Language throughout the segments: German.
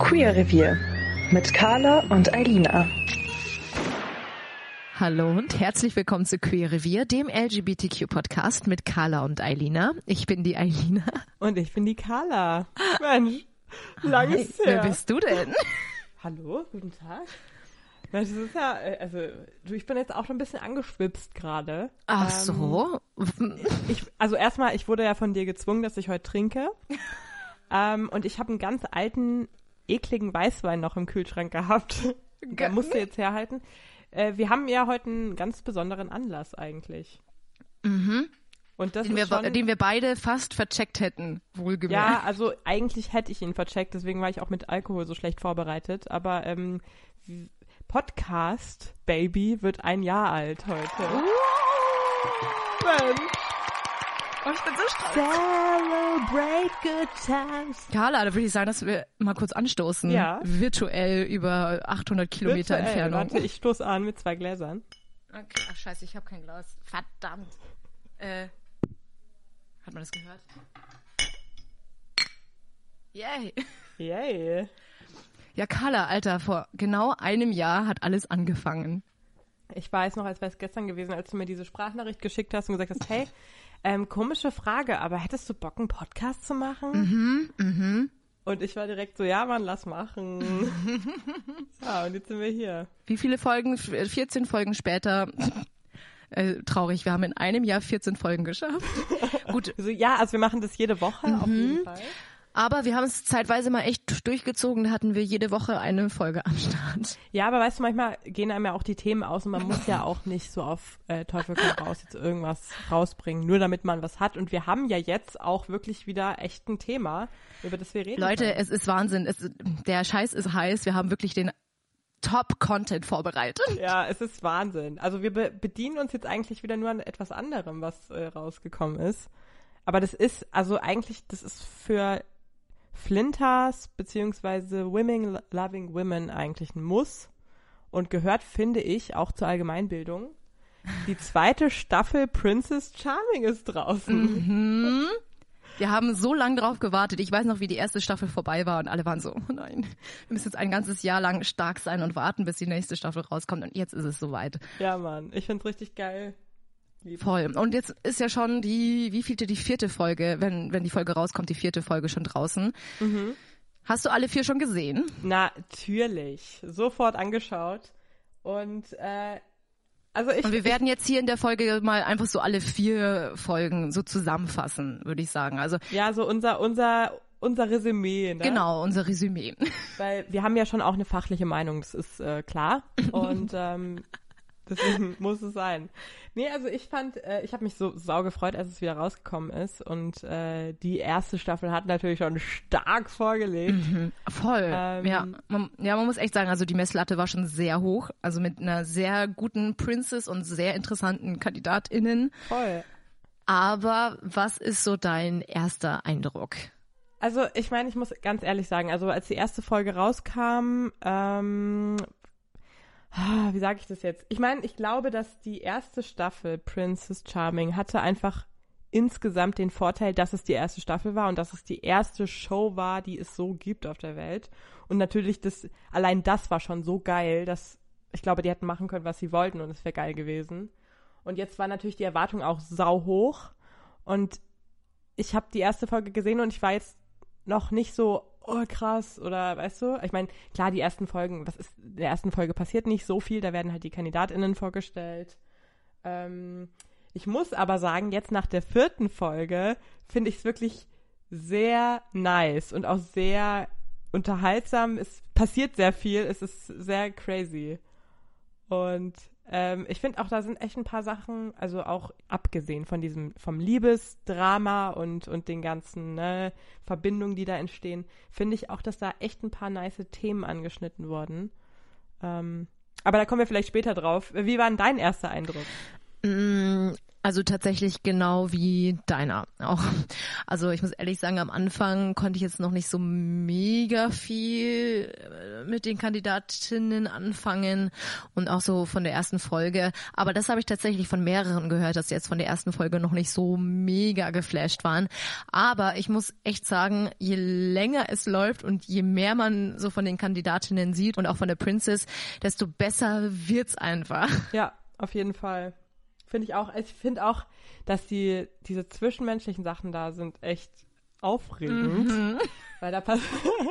Queer Revier mit Carla und Eilina. Hallo und herzlich willkommen zu Queer Revier, dem LGBTQ-Podcast mit Carla und Eilina. Ich bin die Eilina. Und ich bin die Carla. Mensch, lange Hi, ist her. Wer bist du denn? Hallo, guten Tag. Mensch, das ist ja, äh, also, du, ich bin jetzt auch schon ein bisschen angeschwipst gerade. Ach Ähm, so. Ich, also erstmal, ich wurde ja von dir gezwungen, dass ich heute trinke. ähm, und ich habe einen ganz alten, ekligen Weißwein noch im Kühlschrank gehabt. Der musste jetzt herhalten. Äh, wir haben ja heute einen ganz besonderen Anlass eigentlich. Mhm. Und das Den wir, ist schon, den wir beide fast vercheckt hätten, Ja, wohlgemerkt. also eigentlich hätte ich ihn vercheckt, deswegen war ich auch mit Alkohol so schlecht vorbereitet. Aber ähm, Podcast Baby wird ein Jahr alt heute. Mensch. Oh, ich bin so stolz. Celebrate good times. Carla, da würde ich sagen, dass wir mal kurz anstoßen. Ja. Virtuell über 800 Kilometer Virtuell. Entfernung. Warte, ich stoße an mit zwei Gläsern. Okay, ach scheiße, ich habe kein Glas. Verdammt. Äh, hat man das gehört? Yay. Yay. Ja, Carla, Alter, vor genau einem Jahr hat alles angefangen. Ich weiß noch, als wäre es gestern gewesen, als du mir diese Sprachnachricht geschickt hast und gesagt hast, hey, ähm, komische Frage, aber hättest du Bock, einen Podcast zu machen? Mhm, mhm. Und ich war direkt so, ja, Mann, lass machen. ja, und jetzt sind wir hier. Wie viele Folgen? 14 Folgen später. Äh, traurig, wir haben in einem Jahr 14 Folgen geschafft. Gut, So, ja, also wir machen das jede Woche auf Mhm. jeden Fall. Aber wir haben es zeitweise mal echt durchgezogen. Da hatten wir jede Woche eine Folge am Start. Ja, aber weißt du, manchmal gehen einem ja auch die Themen aus und man muss ja auch nicht so auf äh, Teufel komm raus jetzt irgendwas rausbringen, nur damit man was hat. Und wir haben ja jetzt auch wirklich wieder echt ein Thema, über das wir reden Leute, können. es ist Wahnsinn. Es, der Scheiß ist heiß. Wir haben wirklich den Top-Content vorbereitet. Ja, es ist Wahnsinn. Also wir be bedienen uns jetzt eigentlich wieder nur an etwas anderem, was äh, rausgekommen ist. Aber das ist, also eigentlich, das ist für Flinters beziehungsweise Women Loving Women eigentlich ein Muss und gehört, finde ich, auch zur Allgemeinbildung. Die zweite Staffel Princess Charming ist draußen. Mhm. Wir haben so lange drauf gewartet. Ich weiß noch, wie die erste Staffel vorbei war und alle waren so, oh nein, wir müssen jetzt ein ganzes Jahr lang stark sein und warten, bis die nächste Staffel rauskommt. Und jetzt ist es soweit. Ja, Mann, ich find's richtig geil. Voll. Und jetzt ist ja schon die, wie vielte die vierte Folge, wenn, wenn die Folge rauskommt, die vierte Folge schon draußen. Mhm. Hast du alle vier schon gesehen? Natürlich. Sofort angeschaut. Und äh, also ich, Und wir ich werden jetzt hier in der Folge mal einfach so alle vier Folgen so zusammenfassen, würde ich sagen. Also Ja, so unser, unser, unser Resümee, ne? genau, unser Resümee. Weil wir haben ja schon auch eine fachliche Meinung, das ist äh, klar. Und ähm, deswegen muss es sein. Nee, also ich fand, äh, ich habe mich so sau gefreut, als es wieder rausgekommen ist. Und äh, die erste Staffel hat natürlich schon stark vorgelegt. Voll. Ähm, ja, man, ja, man muss echt sagen, also die Messlatte war schon sehr hoch. Also mit einer sehr guten Princess und sehr interessanten KandidatInnen. Voll. Aber was ist so dein erster Eindruck? Also ich meine, ich muss ganz ehrlich sagen, also als die erste Folge rauskam, ähm, wie sage ich das jetzt? Ich meine, ich glaube, dass die erste Staffel Princess Charming hatte einfach insgesamt den Vorteil, dass es die erste Staffel war und dass es die erste Show war, die es so gibt auf der Welt. Und natürlich das, allein das war schon so geil, dass ich glaube, die hätten machen können, was sie wollten und es wäre geil gewesen. Und jetzt war natürlich die Erwartung auch sau hoch und ich habe die erste Folge gesehen und ich war jetzt noch nicht so, oh krass, oder weißt du? Ich meine, klar, die ersten Folgen, was ist, in der ersten Folge passiert nicht so viel, da werden halt die KandidatInnen vorgestellt. Ähm, ich muss aber sagen, jetzt nach der vierten Folge finde ich es wirklich sehr nice und auch sehr unterhaltsam. Es passiert sehr viel, es ist sehr crazy. Und Ähm, ich finde auch, da sind echt ein paar Sachen, also auch abgesehen von diesem, vom Liebesdrama und, und den ganzen ne, Verbindungen, die da entstehen, finde ich auch, dass da echt ein paar nice Themen angeschnitten wurden. Ähm, aber da kommen wir vielleicht später drauf. Wie war denn dein erster Eindruck? Also tatsächlich genau wie deiner auch. Also ich muss ehrlich sagen, am Anfang konnte ich jetzt noch nicht so mega viel äh, mit den Kandidatinnen anfangen und auch so von der ersten Folge. Aber das habe ich tatsächlich von mehreren gehört, dass sie jetzt von der ersten Folge noch nicht so mega geflasht waren. Aber ich muss echt sagen, je länger es läuft und je mehr man so von den Kandidatinnen sieht und auch von der Princess, desto besser wird's einfach. Ja, auf jeden Fall. Finde ich auch. Ich finde auch, dass die, diese zwischenmenschlichen Sachen da sind echt aufregend. Mhm. Weil da passt.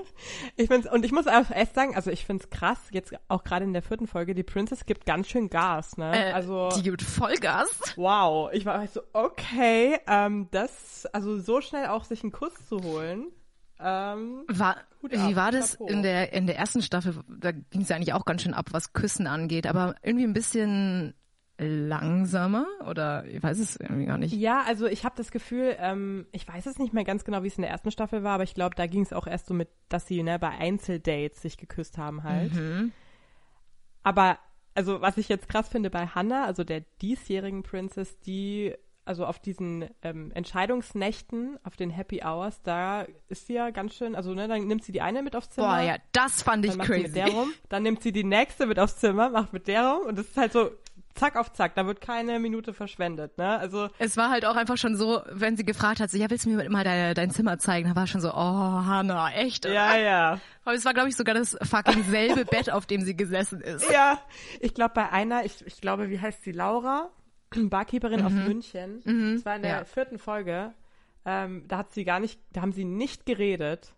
ich find's, und ich muss auch echt sagen, also ich finde es krass, jetzt auch gerade in der vierten Folge, die Princess gibt ganz schön Gas, ne? Äh, also. Die gibt Vollgas. Wow. Ich war so, okay, ähm, das, also so schnell auch sich einen Kuss zu holen. Ähm, war, wie war das in der, in der ersten Staffel? Da ging es ja eigentlich auch ganz schön ab, was Küssen angeht, aber irgendwie ein bisschen langsamer oder ich weiß es irgendwie gar nicht. Ja, also ich habe das Gefühl, ähm, ich weiß es nicht mehr ganz genau, wie es in der ersten Staffel war, aber ich glaube, da ging es auch erst so mit, dass sie ne, bei Einzeldates sich geküsst haben halt. Mhm. Aber also was ich jetzt krass finde bei Hannah, also der diesjährigen Princess, die also auf diesen ähm, Entscheidungsnächten, auf den Happy Hours, da ist sie ja ganz schön, also ne, dann nimmt sie die eine mit aufs Zimmer. Boah, ja, das fand ich dann crazy. Macht sie mit der rum, dann nimmt sie die nächste mit aufs Zimmer, macht mit der rum und das ist halt so zack auf zack, da wird keine Minute verschwendet, ne? Also es war halt auch einfach schon so, wenn sie gefragt hat, so, ja, willst du mir mal dein, dein Zimmer zeigen? Da war schon so, oh, Hannah, echt? Ja, ja. Aber es war, glaube ich, sogar das fucking selbe Bett, auf dem sie gesessen ist. Ja, ich glaube bei einer, ich, ich glaube, wie heißt sie, Laura, Barkeeperin mhm. aus München. Mhm. Das war in der ja. vierten Folge. Ähm, da hat sie gar nicht, da haben sie nicht geredet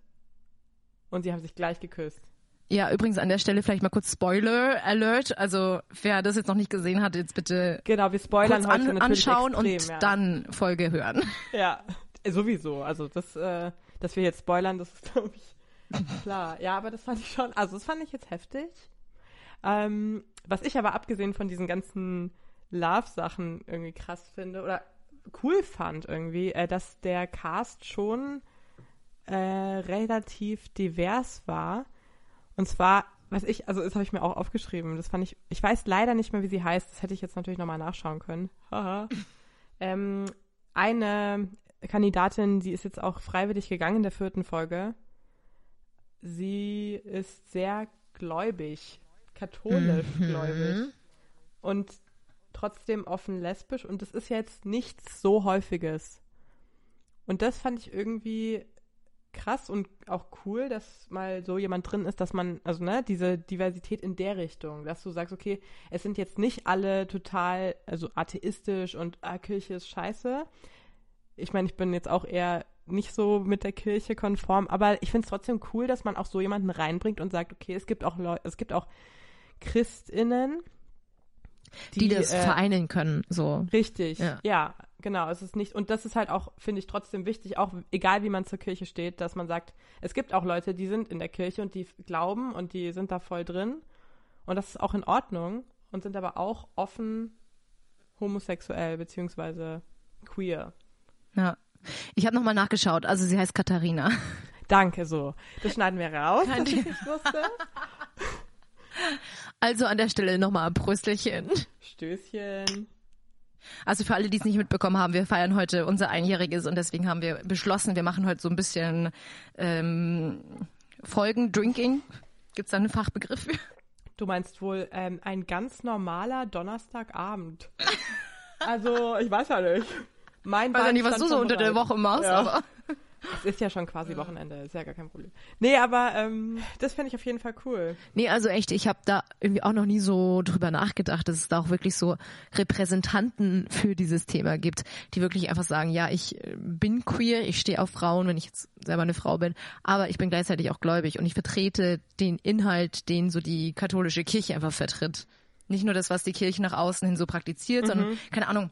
und sie haben sich gleich geküsst. Ja, übrigens an der Stelle vielleicht mal kurz Spoiler Alert. Also wer das jetzt noch nicht gesehen hat, jetzt bitte genau, wir spoilern kurz an, anschauen extrem, und ja. dann Folge hören. Ja, sowieso. Also das, äh, dass wir jetzt spoilern, das ist glaube ich klar. Ja, aber das fand ich schon. Also das fand ich jetzt heftig. Ähm, was ich aber abgesehen von diesen ganzen Love-Sachen irgendwie krass finde oder cool fand irgendwie, äh, dass der Cast schon äh, relativ divers war und zwar, was ich, also das habe ich mir auch aufgeschrieben. Das fand ich, ich weiß leider nicht mehr, wie sie heißt. Das hätte ich jetzt natürlich nochmal nachschauen können. ähm, eine Kandidatin, die ist jetzt auch freiwillig gegangen in der vierten Folge. Sie ist sehr gläubig, katholisch mhm. gläubig und trotzdem offen lesbisch und das ist jetzt nichts so häufiges. Und das fand ich irgendwie krass und auch cool, dass mal so jemand drin ist, dass man, also ne, diese Diversität in der Richtung, dass du sagst, okay, es sind jetzt nicht alle total, also atheistisch und ah, Kirche ist scheiße. Ich meine, ich bin jetzt auch eher nicht so mit der Kirche konform, aber ich finde es trotzdem cool, dass man auch so jemanden reinbringt und sagt, okay, es gibt auch Leute, es gibt auch ChristInnen, die, die das äh, vereinen können, so. Richtig, ja. ja. genau. Es ist nicht, und das ist halt auch, finde ich, trotzdem wichtig, auch egal wie man zur Kirche steht, dass man sagt, es gibt auch Leute, die sind in der Kirche und die glauben und die sind da voll drin. Und das ist auch in Ordnung und sind aber auch offen homosexuell beziehungsweise queer. Ja. Ich habe nochmal nachgeschaut, also sie heißt Katharina. Danke, so. Das schneiden wir raus, dass ich nicht wusste. Also an der Stelle nochmal ein Prösterchen. Stößchen. Also für alle, die es nicht mitbekommen haben, wir feiern heute unser Einjähriges und deswegen haben wir beschlossen, wir machen heute so ein bisschen ähm, Folgen-Drinking. Gibt es da einen Fachbegriff für? Du meinst wohl ähm, ein ganz normaler Donnerstagabend. also, ich weiß ja nicht. Mein ich weiß ja nicht, was du so unter der Woche machst, ja. aber. Es ist ja schon quasi Wochenende, ist ja gar kein Problem. Nee, aber ähm, das fände ich auf jeden Fall cool. Nee, also echt, ich habe da irgendwie auch noch nie so drüber nachgedacht, dass es da auch wirklich so Repräsentanten für dieses Thema gibt, die wirklich einfach sagen, ja, ich äh, bin queer, ich stehe auf Frauen, wenn ich jetzt selber eine Frau bin, aber ich bin gleichzeitig auch gläubig und ich vertrete den Inhalt, den so die katholische Kirche einfach vertritt. Nicht nur das, was die Kirche nach außen hin so praktiziert, mhm. sondern, keine Ahnung,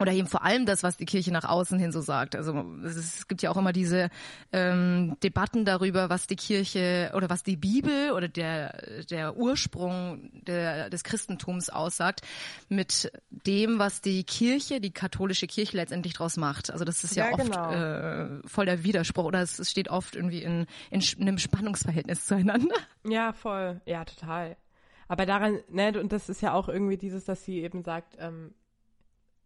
oder eben vor allem das, was die Kirche nach außen hin so sagt. Also es, gibt ja auch immer diese ähm, Debatten darüber, was die Kirche oder was die Bibel oder der der Ursprung der, des Christentums aussagt, mit dem, was die Kirche, die katholische Kirche letztendlich draus macht. Also das ist ja, ja oft genau. äh, voll der Widerspruch oder es, es steht oft irgendwie in, in einem Spannungsverhältnis zueinander. Ja, voll. Ja, total. Aber daran, ne, und das ist ja auch irgendwie dieses, dass sie eben sagt, ähm,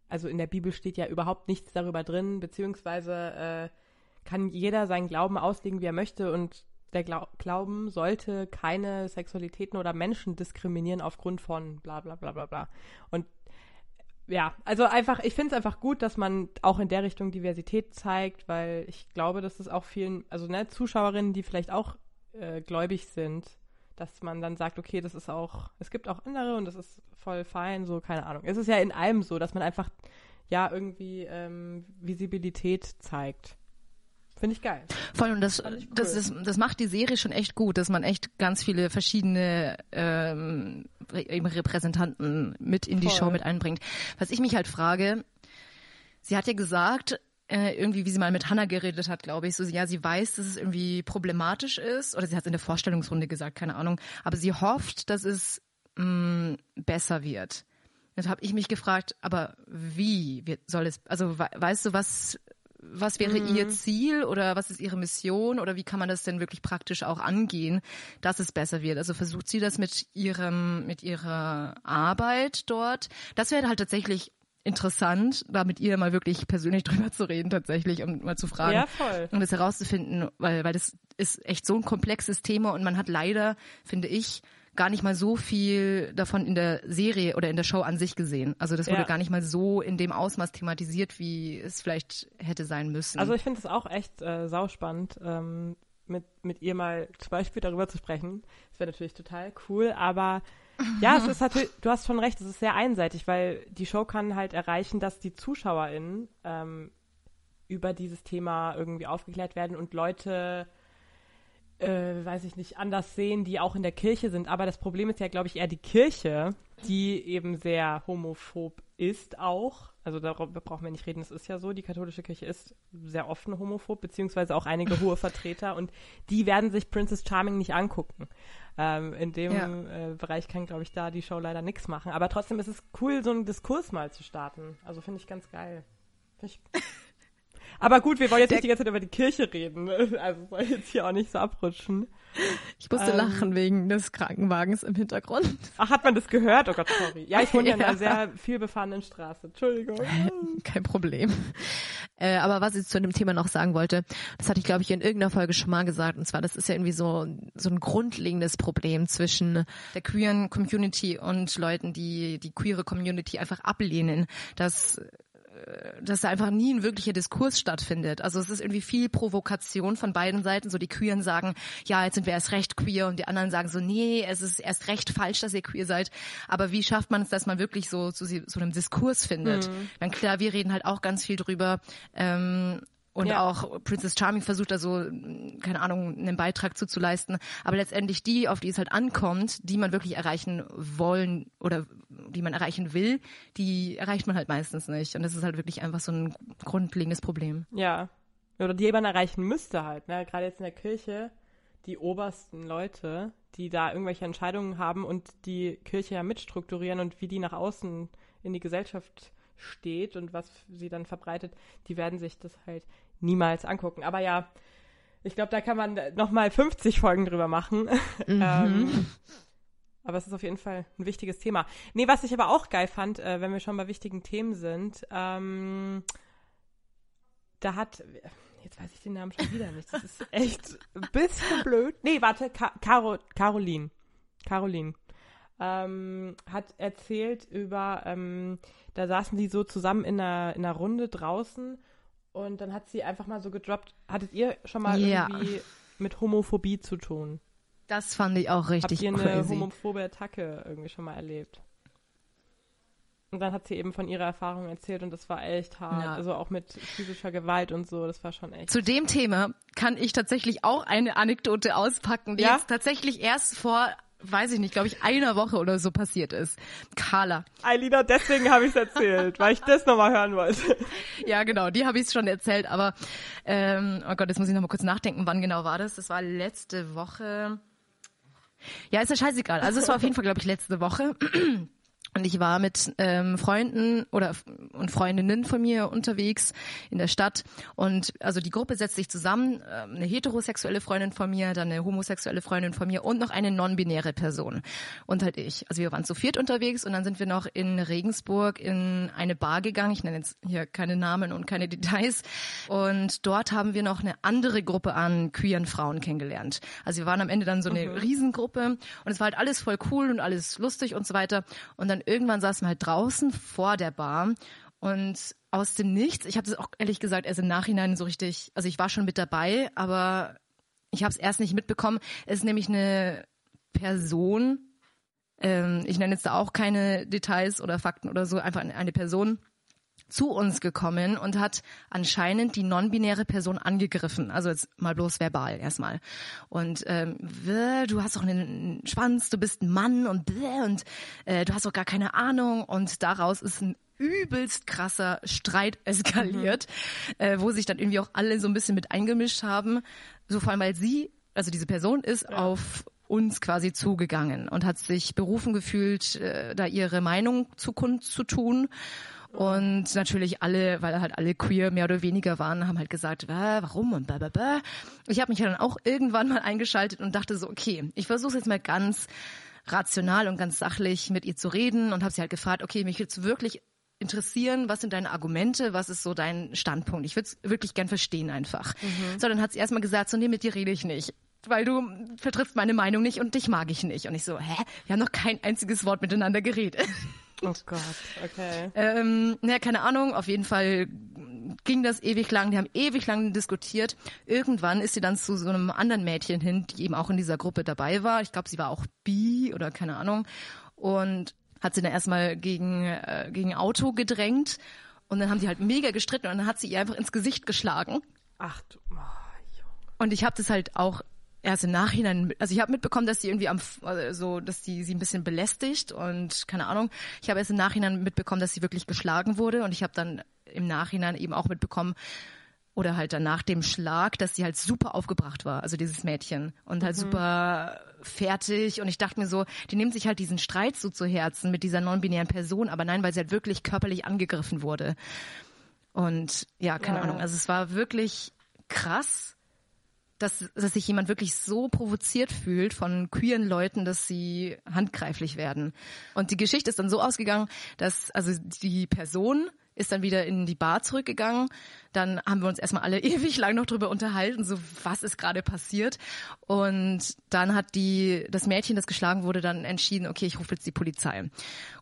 also in der Bibel steht ja überhaupt nichts darüber drin, beziehungsweise äh, kann jeder seinen Glauben auslegen, wie er möchte und der Glau Glauben sollte keine Sexualitäten oder Menschen diskriminieren aufgrund von bla bla bla bla bla. Und ja, also einfach, ich finde es einfach gut, dass man auch in der Richtung Diversität zeigt, weil ich glaube, dass es auch vielen, also ne, Zuschauerinnen, die vielleicht auch äh, gläubig sind, dass man dann sagt, okay, das ist auch, es gibt auch andere und das ist voll fein, so, keine Ahnung. Es ist ja in allem so, dass man einfach, ja, irgendwie ähm, Visibilität zeigt. Finde ich geil. Voll, und das, cool. das, ist, das macht die Serie schon echt gut, dass man echt ganz viele verschiedene ähm, Repräsentanten mit in die Voll. Show mit einbringt. Was ich mich halt frage, sie hat ja gesagt, äh, irgendwie, wie sie mal mit Hannah geredet hat, glaube ich, so, ja, sie weiß, dass es irgendwie problematisch ist, oder sie hat es in der Vorstellungsrunde gesagt, keine Ahnung, aber sie hofft, dass es mh, mm, besser wird. Dann habe ich mich gefragt, aber wie soll es, also we weißt du, was, was wäre mhm. ihr Ziel oder was ist ihre Mission oder wie kann man das denn wirklich praktisch auch angehen, dass es besser wird? Also versucht sie das mit ihrem, mit ihrer Arbeit dort? Das wäre halt tatsächlich interessant, da mit ihr mal wirklich persönlich drüber zu reden tatsächlich und mal zu fragen ja, voll. und das herauszufinden, weil weil das ist echt so ein komplexes Thema und man hat leider, finde ich, gar nicht mal so viel davon in der Serie oder in der Show an sich gesehen. Also das wurde ja. gar nicht mal so in dem Ausmaß thematisiert, wie es vielleicht hätte sein müssen. Also ich finde es auch echt äh, sauspannend, ähm, mit, mit ihr mal zum Beispiel darüber zu sprechen. Das wäre natürlich total cool, aber ja, es ist natürlich, du hast schon recht, es ist sehr einseitig, weil die Show kann halt erreichen, dass die ZuschauerInnen ähm, über dieses Thema irgendwie aufgeklärt werden und Leute, äh, weiß ich nicht, anders sehen, die auch in der Kirche sind. Aber das Problem ist ja, glaube ich, eher die Kirche, die eben sehr homophob ist auch. Also darüber brauchen wir nicht reden, es ist ja so, die katholische Kirche ist sehr offen homophob, beziehungsweise auch einige hohe Vertreter und die werden sich Princess Charming nicht angucken. Ähm, in dem ja. äh, Bereich kann, glaube ich, da die Show leider nichts machen. Aber trotzdem ist es cool, so einen Diskurs mal zu starten. Also finde ich ganz geil. Find ich Aber gut, wir wollen jetzt nicht die ganze Zeit über die Kirche reden. Also soll jetzt hier auch nicht so abrutschen. Ich musste ähm, lachen wegen des Krankenwagens im Hintergrund. Ach, hat man das gehört? Oh Gott, sorry. Ja, ich wohne ja in einer sehr viel befahrenen Straße. Entschuldigung. Kein Problem. Äh, aber was ich zu dem Thema noch sagen wollte, das hatte ich, glaube ich, in irgendeiner Folge schon mal gesagt. Und zwar, das ist ja irgendwie so, so ein grundlegendes Problem zwischen der queeren Community und Leuten, die die queere Community einfach ablehnen. Dass dass da einfach nie ein wirklicher Diskurs stattfindet. Also es ist irgendwie viel Provokation von beiden Seiten. So die Queeren sagen, ja, jetzt sind wir erst recht queer und die anderen sagen so, nee, es ist erst recht falsch, dass ihr queer seid. Aber wie schafft man es, dass man wirklich so zu so, so einem Diskurs findet? Mhm. Dann klar, wir reden halt auch ganz viel drüber, ähm, und ja. auch Princess Charming versucht da so, keine Ahnung, einen Beitrag zuzuleisten. Aber letztendlich die, auf die es halt ankommt, die man wirklich erreichen wollen oder die man erreichen will, die erreicht man halt meistens nicht. Und das ist halt wirklich einfach so ein grundlegendes Problem. Ja. Oder die man erreichen müsste halt, ne? Gerade jetzt in der Kirche, die obersten Leute, die da irgendwelche Entscheidungen haben und die Kirche ja mitstrukturieren und wie die nach außen in die Gesellschaft steht und was sie dann verbreitet, die werden sich das halt niemals angucken. Aber ja, ich glaube, da kann man nochmal 50 Folgen drüber machen. Mhm. ähm, aber es ist auf jeden Fall ein wichtiges Thema. Nee, was ich aber auch geil fand, äh, wenn wir schon bei wichtigen Themen sind, ähm, da hat, jetzt weiß ich den Namen schon wieder nicht, das ist echt ein bisschen blöd. Nee, warte, Ka Caro, Caroline. Caroline. Ähm, hat erzählt über, ähm, da saßen sie so zusammen in einer, in einer Runde draußen und dann hat sie einfach mal so gedroppt. Hattet ihr schon mal ja. irgendwie mit Homophobie zu tun? Das fand ich auch richtig Habt ihr crazy. eine homophobe Attacke irgendwie schon mal erlebt? Und dann hat sie eben von ihrer Erfahrung erzählt und das war echt hart. Ja. Also auch mit physischer Gewalt und so, das war schon echt. Zu dem Thema kann ich tatsächlich auch eine Anekdote auspacken, die ja? jetzt tatsächlich erst vor weiß ich nicht, glaube ich, einer Woche oder so passiert ist. Carla. Eilina, deswegen habe ich es erzählt, weil ich das nochmal hören wollte. Ja, genau, die habe ich schon erzählt, aber ähm, oh Gott, jetzt muss ich nochmal kurz nachdenken, wann genau war das? Das war letzte Woche. Ja, ist ja scheißegal. Also es war auf jeden Fall, glaube ich, letzte Woche. Und ich war mit ähm, Freunden oder und Freundinnen von mir unterwegs in der Stadt. Und also die Gruppe setzt sich zusammen, äh, eine heterosexuelle Freundin von mir, dann eine homosexuelle Freundin von mir und noch eine non-binäre Person. Und halt ich. Also wir waren zu viert unterwegs und dann sind wir noch in Regensburg in eine Bar gegangen. Ich nenne jetzt hier keine Namen und keine Details. Und dort haben wir noch eine andere Gruppe an queeren Frauen kennengelernt. Also wir waren am Ende dann so eine mhm. Riesengruppe und es war halt alles voll cool und alles lustig und so weiter. Und dann irgendwann saßen wir halt draußen vor der Bar und aus dem Nichts, ich habe das auch ehrlich gesagt erst im Nachhinein so richtig, also ich war schon mit dabei, aber ich habe es erst nicht mitbekommen. Es ist nämlich eine Person, ähm, ich nenne jetzt da auch keine Details oder Fakten oder so, einfach eine Person, zu uns gekommen und hat anscheinend die non-binäre Person angegriffen. Also jetzt mal bloß verbal erstmal. Und ähm, du hast doch einen Schwanz, du bist ein Mann und und äh, du hast doch gar keine Ahnung. Und daraus ist ein übelst krasser Streit eskaliert, mhm. äh, wo sich dann irgendwie auch alle so ein bisschen mit eingemischt haben. So vor allem, weil sie, also diese Person ist ja. auf uns quasi zugegangen und hat sich berufen gefühlt, äh, da ihre Meinung zu kund zu tun und natürlich alle, weil halt alle queer mehr oder weniger waren, haben halt gesagt, warum und bla Ich habe mich dann auch irgendwann mal eingeschaltet und dachte so, okay, ich versuche jetzt mal ganz rational und ganz sachlich mit ihr zu reden und habe sie halt gefragt, okay, mich jetzt wirklich interessieren, was sind deine Argumente, was ist so dein Standpunkt? Ich würde es wirklich gern verstehen einfach. Mhm. So, dann hat sie erstmal gesagt, so nee, mit dir rede ich nicht weil du vertrittst meine Meinung nicht und dich mag ich nicht. Und ich so, hä? Wir haben noch kein einziges Wort miteinander geredet. Oh Gott, okay. Ähm, naja, keine Ahnung, auf jeden Fall ging das ewig lang, die haben ewig lang diskutiert. Irgendwann ist sie dann zu so einem anderen Mädchen hin, die eben auch in dieser Gruppe dabei war. Ich glaube, sie war auch bi oder keine Ahnung. Und hat sie dann erstmal gegen, äh, gegen Auto gedrängt. Und dann haben sie halt mega gestritten und dann hat sie ihr einfach ins Gesicht geschlagen. Ach du. Oh, und ich habe das halt auch erst im Nachhinein, also ich habe mitbekommen, dass sie irgendwie am, also so, dass die sie ein bisschen belästigt und keine Ahnung. Ich habe erst im Nachhinein mitbekommen, dass sie wirklich geschlagen wurde und ich habe dann im Nachhinein eben auch mitbekommen oder halt dann nach dem Schlag, dass sie halt super aufgebracht war, also dieses Mädchen und halt mhm. super fertig und ich dachte mir so, die nimmt sich halt diesen Streit so zu Herzen mit dieser non-binären Person, aber nein, weil sie halt wirklich körperlich angegriffen wurde. Und ja, keine ja. Ahnung, also es war wirklich krass dass, dass sich jemand wirklich so provoziert fühlt von queeren Leuten, dass sie handgreiflich werden. Und die Geschichte ist dann so ausgegangen, dass also die Person ist dann wieder in die Bar zurückgegangen. Dann haben wir uns erstmal alle ewig lang noch drüber unterhalten, so was ist gerade passiert. Und dann hat die, das Mädchen, das geschlagen wurde, dann entschieden, okay, ich rufe jetzt die Polizei.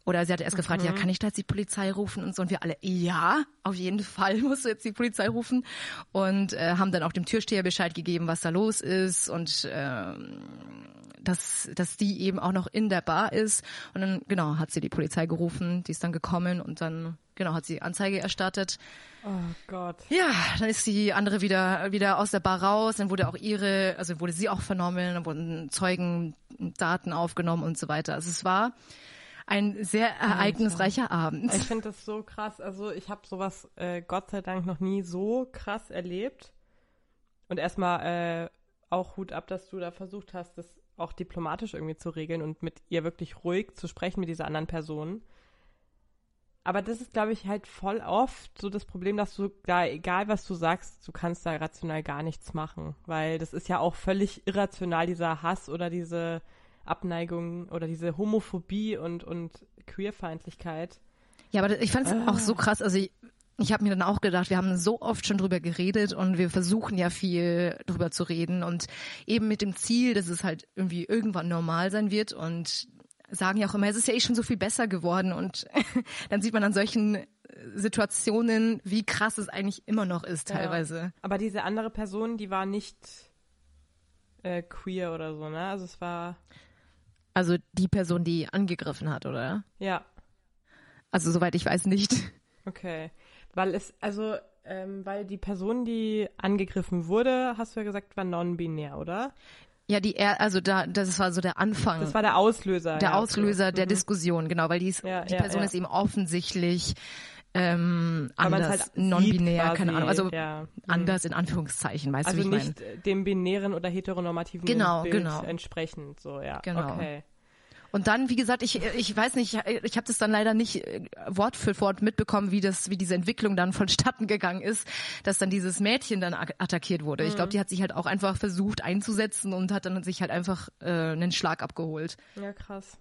Oder sie hatte erst mhm. gefragt, ja, mhm. kann ich da jetzt die Polizei rufen und so. Und wir alle, ja, auf jeden Fall musst du jetzt die Polizei rufen. Und äh, haben dann auch dem Türsteher Bescheid gegeben, was da los ist und äh, dass, dass die eben auch noch in der Bar ist. Und dann, genau, hat sie die Polizei gerufen, die ist dann gekommen und dann genau, hat sie Anzeige erstattet. Oh Gott. Ja, dann ist die andere wieder, wieder aus der Bar raus, dann wurde auch ihre, also wurde sie auch vernommen, dann wurden Zeugendaten aufgenommen und so weiter. Also es war ein sehr ereignisreicher Abend. Ich finde das so krass. Also ich habe sowas äh, Gott sei Dank noch nie so krass erlebt. Und erstmal äh, auch Hut ab, dass du da versucht hast, das auch diplomatisch irgendwie zu regeln und mit ihr wirklich ruhig zu sprechen mit dieser anderen Person. Aber das ist, glaube ich, halt voll oft so das Problem, dass du da, egal was du sagst, du kannst da rational gar nichts machen. Weil das ist ja auch völlig irrational, dieser Hass oder diese Abneigung oder diese Homophobie und, und Queerfeindlichkeit. Ja, aber ich fand es ah. auch so krass. Also ich, ich habe mir dann auch gedacht, wir haben so oft schon drüber geredet und wir versuchen ja viel drüber zu reden und eben mit dem Ziel, dass es halt irgendwie irgendwann normal sein wird und sagen ja auch immer, es ist ja eh schon so viel besser geworden und dann sieht man an solchen äh, Situationen, wie krass es eigentlich immer noch ist teilweise. Ja. Aber diese andere Person, die war nicht äh, queer oder so, ne? Also es war. Also die Person, die angegriffen hat, oder? Ja. Also soweit ich weiß nicht. Okay. Weil es, also, ähm, weil die Person, die angegriffen wurde, hast du ja gesagt, war non-binär, oder? Ja, die er also da das war so der Anfang. Das war der Auslöser. der ja, Auslöser okay. der Mhm. Diskussion, genau, weil die, ist, Ja, die ja, Person ist eben offensichtlich ähm, anders, halt non-binär, keine Ahnung, also ja. Mhm. anders in Anführungszeichen, weißt Also du, wie ich nicht meine? dem binären oder heteronormativen Genau, Bild genau. entsprechend, so, ja. Genau. Okay. Und dann, wie gesagt, ich, ich weiß nicht, ich habe das dann leider nicht äh, Wort für Wort mitbekommen, wie das, wie diese Entwicklung dann vonstatten gegangen ist, dass dann dieses Mädchen dann attackiert wurde. Ich Mhm. glaube, die hat sich halt auch einfach versucht einzusetzen und hat dann sich halt einfach äh, einen Schlag abgeholt. Ja, krass.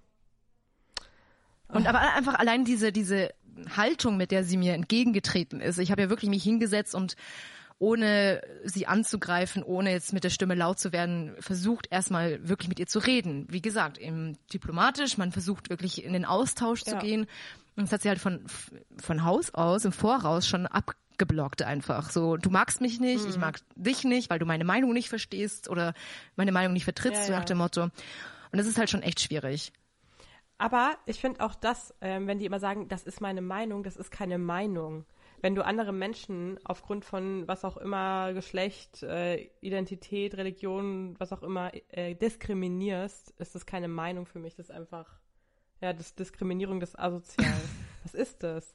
Und aber einfach allein diese, diese Haltung, mit der sie mir entgegengetreten ist. Ich habe ja wirklich mich hingesetzt und ohne sie anzugreifen, ohne jetzt mit der Stimme laut zu werden, versucht erstmal wirklich mit ihr zu reden. Wie gesagt, eben diplomatisch, man versucht wirklich in den Austausch zu Ja. gehen. Und das hat sie halt von, von Haus aus, im Voraus schon abgeblockt einfach. So, du magst mich nicht, Mhm. ich mag dich nicht, weil du meine Meinung nicht verstehst oder meine Meinung nicht vertrittst, Ja, so nach ja. dem Motto. Und das ist halt schon echt schwierig. Aber ich finde auch das, ähm, wenn die immer sagen, das ist meine Meinung, das ist keine Meinung. Wenn du andere Menschen aufgrund von was auch immer, Geschlecht, äh, Identität, Religion, was auch immer, äh, diskriminierst, ist das keine Meinung für mich. Das ist einfach, ja, das Diskriminierung des Asozialen. was ist das?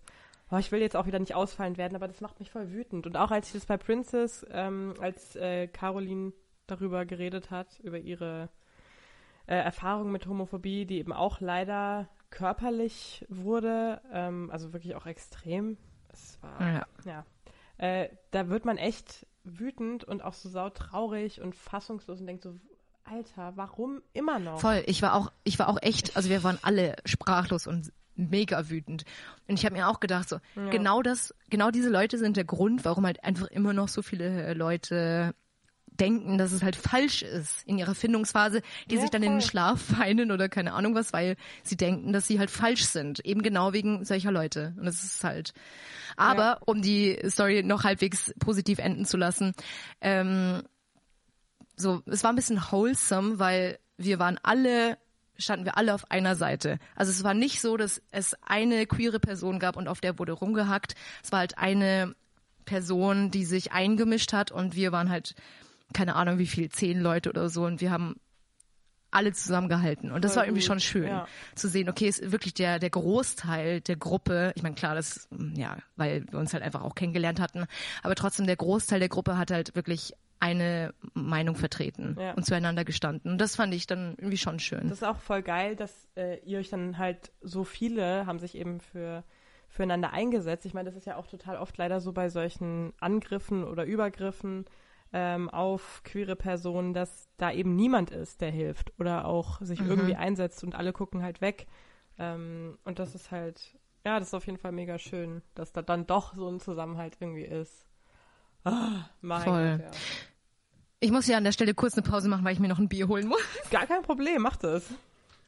Oh, ich will jetzt auch wieder nicht ausfallend werden, aber das macht mich voll wütend. Und auch als ich das bei Princess, ähm, als äh, Caroline darüber geredet hat, über ihre äh, Erfahrung mit Homophobie, die eben auch leider körperlich wurde, ähm, also wirklich auch extrem. Es war, Ja. ja. Äh, da wird man echt wütend und auch so sautraurig und fassungslos und denkt so, Alter, warum immer noch? Voll, ich war auch, ich war auch echt, also wir waren alle sprachlos und mega wütend. Und ich habe mir auch gedacht, so, genau das, genau diese Leute sind der Grund, warum halt einfach immer noch so viele Leute denken, dass es halt falsch ist in ihrer Findungsphase, die Ja, sich dann in den voll. Schlaf weinen oder keine Ahnung was, weil sie denken, dass sie halt falsch sind. Eben genau wegen solcher Leute. Und das ist halt. Aber Ja. um die Story noch halbwegs positiv enden zu lassen, ähm, so, es war ein bisschen wholesome, weil wir waren alle, standen wir alle auf einer Seite. Also es war nicht so, dass es eine queere Person gab und auf der wurde rumgehackt. Es war halt eine Person, die sich eingemischt hat und wir waren halt, keine Ahnung wie viel, zehn Leute oder so und wir haben alle zusammengehalten. Und das Voll war irgendwie gut, schon schön ja. zu sehen, okay, ist wirklich der, der Großteil der Gruppe, ich meine, klar, das, ja, weil wir uns halt einfach auch kennengelernt hatten, aber trotzdem der Großteil der Gruppe hat halt wirklich eine Meinung vertreten Ja. und zueinander gestanden. Und das fand ich dann irgendwie schon schön. Das ist auch voll geil, dass äh, ihr euch dann halt so viele haben sich eben für füreinander eingesetzt. Ich meine, das ist ja auch total oft leider so bei solchen Angriffen oder Übergriffen ähm, auf queere Personen, dass da eben niemand ist, der hilft oder auch sich Mhm. irgendwie einsetzt und alle gucken halt weg. Ähm, und das ist halt, ja, das ist auf jeden Fall mega schön, dass da dann doch so ein Zusammenhalt irgendwie ist. Ah, mein Voll. Gott, ja. Ich muss ja an der Stelle kurz eine Pause machen, weil ich mir noch ein Bier holen muss. Gar kein Problem, mach das.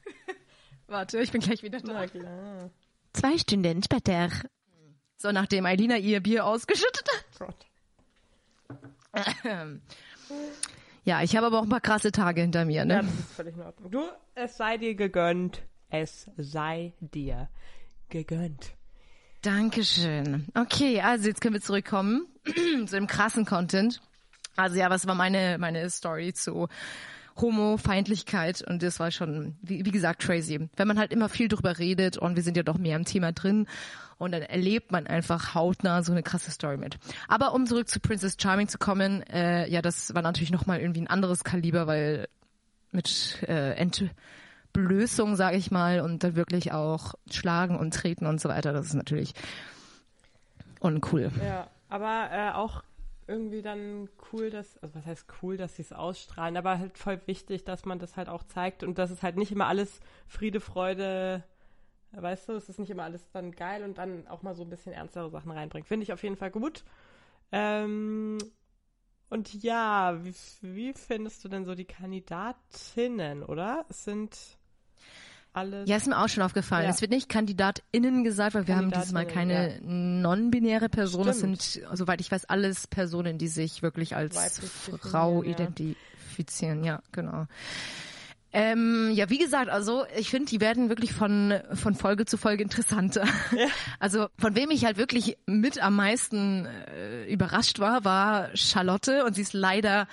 Warte, ich bin gleich wieder da. Na klar. Zwei Stunden später. So, nachdem Eilina ihr Bier ausgeschüttet Gott. Ja, ich habe aber auch ein paar krasse Tage hinter mir, Ja, ne? das ist völlig in Ordnung. Du, es sei dir gegönnt. Es sei dir gegönnt. Dankeschön. Okay, also jetzt können wir zurückkommen zu dem krassen Content. Also ja, was war meine, meine Story zu Homo-Feindlichkeit und das war schon, wie, wie gesagt, crazy. Wenn man halt immer viel drüber redet und wir sind ja doch mehr im Thema drin und dann erlebt man einfach hautnah so eine krasse Story mit. Aber um zurück zu Princess Charming zu kommen, äh, ja, das war natürlich nochmal irgendwie ein anderes Kaliber, weil mit äh, Entblößung, sage ich mal, und dann wirklich auch schlagen und treten und so weiter, das ist natürlich uncool. Ja, aber äh, auch irgendwie dann cool, dass, also was heißt cool, dass sie es ausstrahlen, aber halt voll wichtig, dass man das halt auch zeigt und dass es halt nicht immer alles Friede, Freude, weißt du, es ist nicht immer alles dann geil und dann auch mal so ein bisschen ernstere Sachen reinbringt. Finde ich auf jeden Fall gut. Ähm, und ja, wie, wie findest du denn so die Kandidatinnen, oder? Es sind alles. Ja, ist mir auch schon aufgefallen. Ja. Es wird nicht KandidatInnen gesagt, weil wir haben dieses Mal keine Kandidatinnen, non-binäre. Es Stimmt. sind, soweit ich weiß, alles Personen, die sich wirklich als Weiblich Frau definieren, identifizieren. Ja, genau. Ähm, ja, wie gesagt, also ich finde, die werden wirklich von, von Folge zu Folge interessanter. Also von wem ich halt wirklich mit am meisten äh, überrascht war, war Charlotte und sie ist leider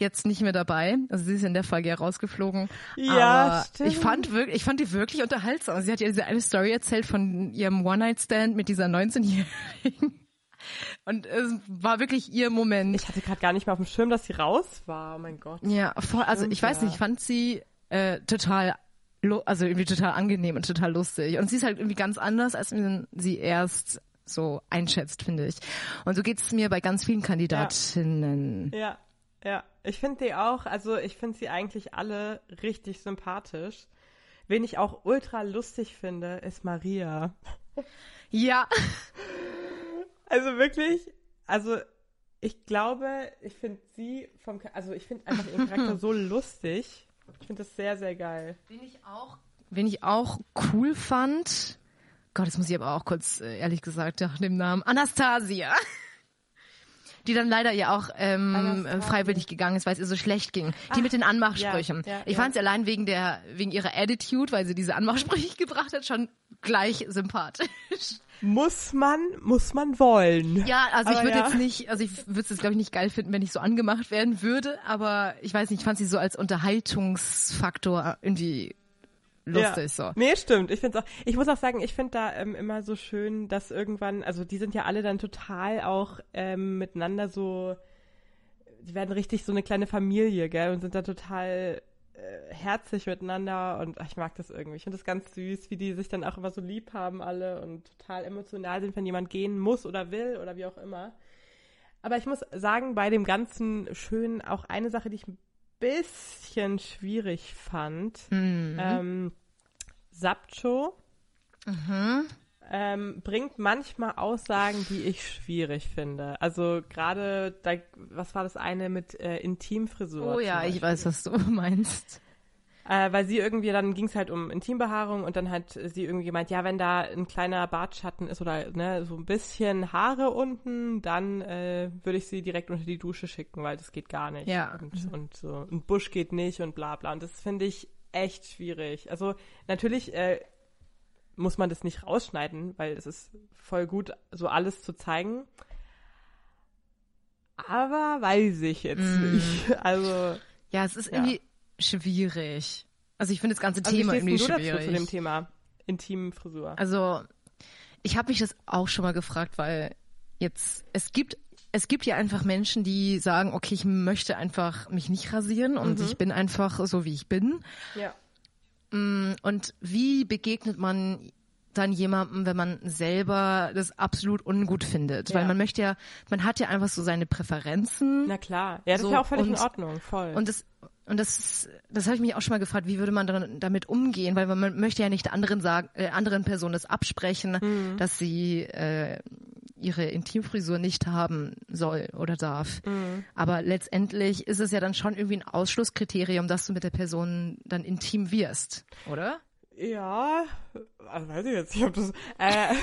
jetzt nicht mehr dabei. Also sie ist in der Folge ja rausgeflogen. Ja, stimmt. Ich fand wirklich, ich fand die wirklich unterhaltsam. Sie hat ja diese eine Story erzählt von ihrem One-Night-Stand mit dieser 19-Jährigen. Und es war wirklich ihr Moment. Ich hatte gerade gar nicht mehr auf dem Schirm, dass sie raus war. Oh mein Gott. ja, voll, also ich weiß nicht, ich fand sie äh, total, also irgendwie total angenehm und total lustig. Und sie ist halt irgendwie ganz anders, als man sie erst so einschätzt, finde ich. Und so geht es mir bei ganz vielen Kandidatinnen. Ja, ja. Ich finde die auch, also ich finde sie eigentlich alle richtig sympathisch. Wen ich auch ultra lustig finde, ist Maria. Ja. Also wirklich, also ich glaube, ich finde sie vom, also ich finde einfach ihren Charakter so lustig. Ich finde das sehr, sehr geil. Wen ich auch, wen ich auch cool fand, Gott, jetzt muss ich aber auch kurz, äh, ehrlich gesagt, nach dem Namen, Anastasia. Die dann leider ja auch ähm, äh, freiwillig gegangen ist, weil es ihr so schlecht ging. Die mit den Anmachsprüchen. ja, ja, ich ja. fand sie allein wegen der wegen ihrer Attitude, weil sie diese Anmachsprüche gebracht hat, schon gleich sympathisch. Muss man, muss man wollen. Ja, also ich Aber würde ja. jetzt nicht, also ich würde es jetzt glaube ich nicht geil finden, wenn ich so angemacht werden würde, aber ich weiß nicht, ich fand sie so als Unterhaltungsfaktor irgendwie lustig so. Nee, stimmt. Ich finde auch. Ich muss auch sagen, ich finde da ähm, immer so schön, dass irgendwann, also die sind ja alle dann total auch ähm, miteinander so, die werden richtig so eine kleine Familie, gell, und sind da total äh, herzig miteinander und ach, ich mag das irgendwie. Ich finde das ganz süß, wie die sich dann auch immer so lieb haben alle und total emotional sind, wenn jemand gehen muss oder will oder wie auch immer. Aber ich muss sagen, bei dem ganzen Schönen auch eine Sache, die ich ein bisschen schwierig fand. Mhm. Ähm, Sapcho ähm, bringt manchmal Aussagen, die ich schwierig finde. Also gerade, da, was war das eine mit äh, Intimfrisur? Oh ja, ich weiß, was du meinst. Äh, weil sie irgendwie, dann ging es halt um Intimbehaarung und dann hat sie irgendwie gemeint, ja, wenn da ein kleiner Bartschatten ist oder ne, so ein bisschen Haare unten, dann äh, würde ich sie direkt unter die Dusche schicken, weil das geht gar nicht. Ja. Und, und so, ein Busch geht nicht und bla bla. Und das finde ich echt schwierig. Also natürlich äh, muss man das nicht rausschneiden, weil es ist voll gut, so alles zu zeigen. Aber weiß ich jetzt Mm. nicht. Also Ja, es ist Ja. irgendwie schwierig. Also ich finde das ganze Also Thema wie irgendwie du schwierig. dazu zu dem Thema Intimfrisur? Also ich habe mich das auch schon mal gefragt, weil jetzt es gibt es gibt ja einfach Menschen, die sagen, okay, ich möchte einfach mich nicht rasieren und Mhm. ich bin einfach so wie ich bin. ja. Mm, Und wie begegnet man dann jemandem, wenn man selber das absolut ungut findet? Weil Ja. man möchte ja, man hat ja einfach so seine Präferenzen. Na klar. Ja, das So, ist ja auch völlig in und- Ordnung, voll. Und das, und das, das habe ich mich auch schon mal gefragt, wie würde man dann damit umgehen? Weil man möchte ja nicht anderen sagen, äh, anderen Personen das absprechen, Mhm. dass sie äh, ihre Intimfrisur nicht haben soll oder darf. Mhm. Aber letztendlich ist es ja dann schon irgendwie ein Ausschlusskriterium, dass du mit der Person dann intim wirst, oder? ja, also weiß ich jetzt nicht, ob das. Äh,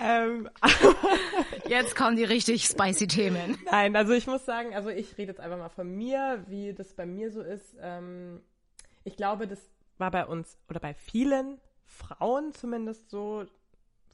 ähm, Jetzt kommen die richtig spicy Themen. nein, also ich muss sagen, also ich rede jetzt einfach mal von mir, wie das bei mir so ist. Ähm, ich glaube, das war bei uns oder bei vielen Frauen zumindest so,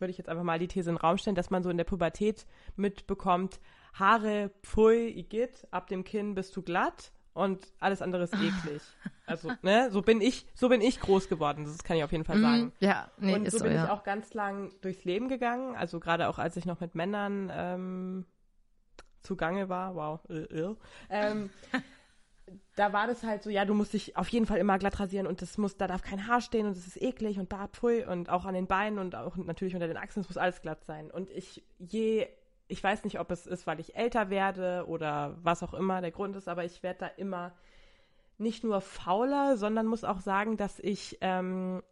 würde ich jetzt einfach mal die These in den Raum stellen, dass man so in der Pubertät mitbekommt, Haare, pfui, igitt, ab dem Kinn bist du glatt und alles andere ist eklig. Also, ne, so bin ich, so bin ich groß geworden, das kann ich auf jeden Fall sagen. Mm, Ja, nee, und ist so so, bin ja. ich auch ganz lang durchs Leben gegangen, also gerade auch als ich noch mit Männern ähm, zugange war, wow, äh, äh. Ähm, da war das halt so, ja, du musst dich auf jeden Fall immer glatt rasieren und das muss, da darf kein Haar stehen und es ist eklig und bah, pfui und auch an den Beinen und auch natürlich unter den Achseln, es muss alles glatt sein. Und ich je, ich weiß nicht, ob es ist, weil ich älter werde oder was auch immer der Grund ist, aber ich werde da immer nicht nur fauler, sondern muss auch sagen, dass ich ähm,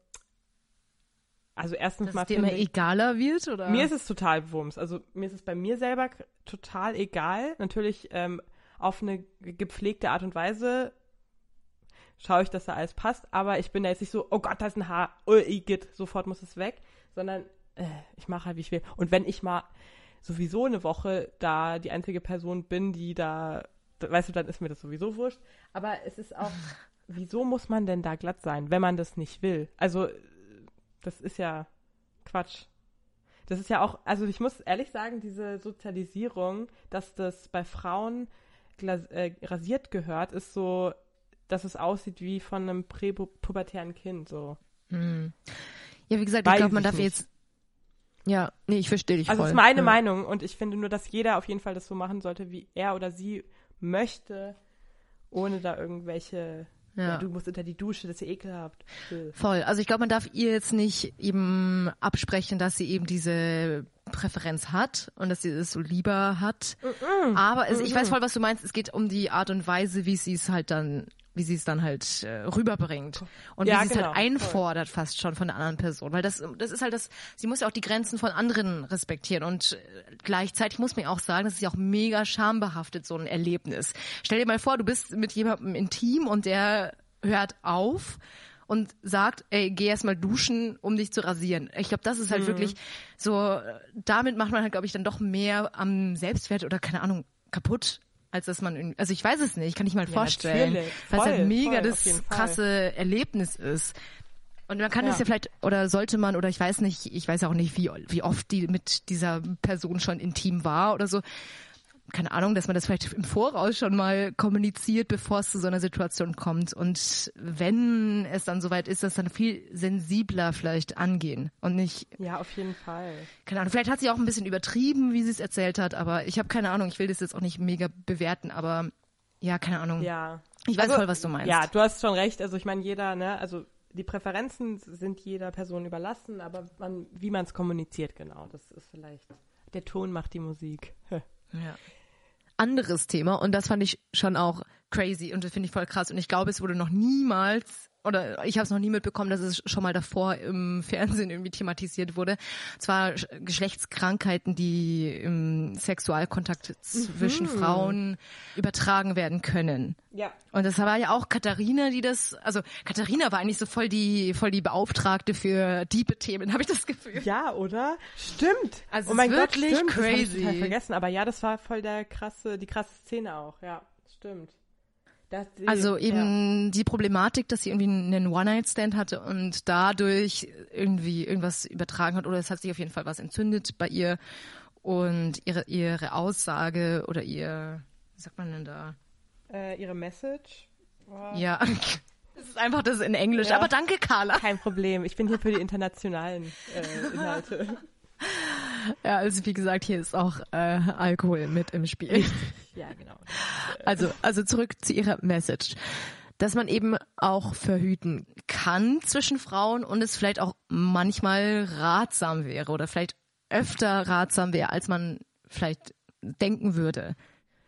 also erstens Dass mal es dir immer egaler wird, oder? mir ist es total Wumms. Also mir ist es bei mir selber total egal. Natürlich ähm, auf eine gepflegte Art und Weise schaue ich, dass da alles passt. Aber ich bin da jetzt nicht so, oh Gott, da ist ein Haar, oh, igitt, sofort muss es weg. Sondern äh, ich mache halt, wie ich will. Und wenn ich mal sowieso eine Woche da die einzige Person bin, die da, weißt du, dann ist mir das sowieso wurscht. Aber es ist auch, wieso muss man denn da glatt sein, wenn man das nicht will? Also das ist ja Quatsch. Das ist ja auch, also ich muss ehrlich sagen, diese Sozialisierung, dass das bei Frauen äh, rasiert gehört, ist so, dass es aussieht wie von einem präpubertären Kind, so. Hm. Ja, wie gesagt, Weiß ich glaube, man darf nicht. jetzt. Ja, nee, ich verstehe dich Also voll. ist meine ja. Meinung und ich finde nur, dass jeder auf jeden Fall das so machen sollte, wie er oder sie möchte, ohne da irgendwelche, ja. Ja. du musst unter die Dusche, das ist ja ekelhaft. Äh. Voll. Also ich glaube, man darf ihr jetzt nicht eben absprechen, dass sie eben diese Präferenz hat und dass sie es so lieber hat. Aber es, ich weiß voll, was du meinst. Es geht um die Art und Weise, wie sie es halt dann, wie sie es dann halt äh, rüberbringt und Ja, wie sie es genau, halt einfordert fast schon von der anderen Person. Weil das, das ist halt das, sie muss ja auch die Grenzen von anderen respektieren und äh, gleichzeitig muss man ja auch sagen, das ist ja auch mega schambehaftet, so ein Erlebnis. Stell dir mal vor, du bist mit jemandem intim und der hört auf und sagt, ey, geh erst mal duschen, um dich zu rasieren. Ich glaube, das ist Mhm. halt wirklich so, damit macht man halt, glaube ich, dann doch mehr am Selbstwert oder keine Ahnung, kaputt, als dass man, also ich weiß es nicht, kann ich mal vorstellen, natürlich. weil es halt mega voll, das krasse Erlebnis ist. Und man kann Ja. es ja vielleicht, oder sollte man, oder ich weiß nicht, ich weiß auch nicht, wie, wie oft die mit dieser Person schon intim war oder so. Keine Ahnung, dass man das vielleicht im Voraus schon mal kommuniziert, bevor es zu so einer Situation kommt. Und wenn es dann soweit ist, das dann viel sensibler vielleicht angehen und nicht, Ja, auf jeden Fall. keine Ahnung, vielleicht hat sie auch ein bisschen übertrieben, wie sie es erzählt hat, aber ich habe keine Ahnung, ich will das jetzt auch nicht mega bewerten, aber ja, keine Ahnung. Ja. Ich weiß Also, voll, was du meinst. Ja, du hast schon recht. Also ich meine, jeder, ne, also die Präferenzen sind jeder Person überlassen, aber man, wie man es kommuniziert, genau, das ist vielleicht. Der Ton macht die Musik. Ja. Anderes Thema und das fand ich schon auch crazy und das finde ich voll krass und ich glaube, es wurde noch niemals oder ich habe es noch nie mitbekommen, dass es schon mal davor im Fernsehen irgendwie thematisiert wurde. Zwar Sch- Geschlechtskrankheiten, die im Sexualkontakt zwischen Frauen übertragen werden können. Ja. Und das war ja auch Katharina, die das, also Katharina war eigentlich so voll die, voll die Beauftragte für diebe Themen, habe ich das Gefühl. Ja, oder? Stimmt. Also oh mein ist Gott, wirklich stimmt. Das hab ich crazy. total vergessen. Aber ja, das war voll der krasse, die krasse Szene auch. Ja, stimmt. Das, die- Also ja. eben die Problematik, dass sie irgendwie einen One-Night-Stand hatte und dadurch irgendwie irgendwas übertragen hat oder es hat sich auf jeden Fall was entzündet bei ihr und ihre, ihre Aussage oder ihr, wie sagt man denn da? Äh, ihre Message. war- Ja, es ist einfach das in Englisch. Ja. Aber danke, Carla. Kein Problem. Ich bin hier für die internationalen äh, Inhalte. Ja, also wie gesagt, hier ist auch äh, Alkohol mit im Spiel. Ja, genau. Also, also zurück zu ihrer Message. Dass man eben auch verhüten kann zwischen Frauen und es vielleicht auch manchmal ratsam wäre oder vielleicht öfter ratsam wäre, als man vielleicht denken würde.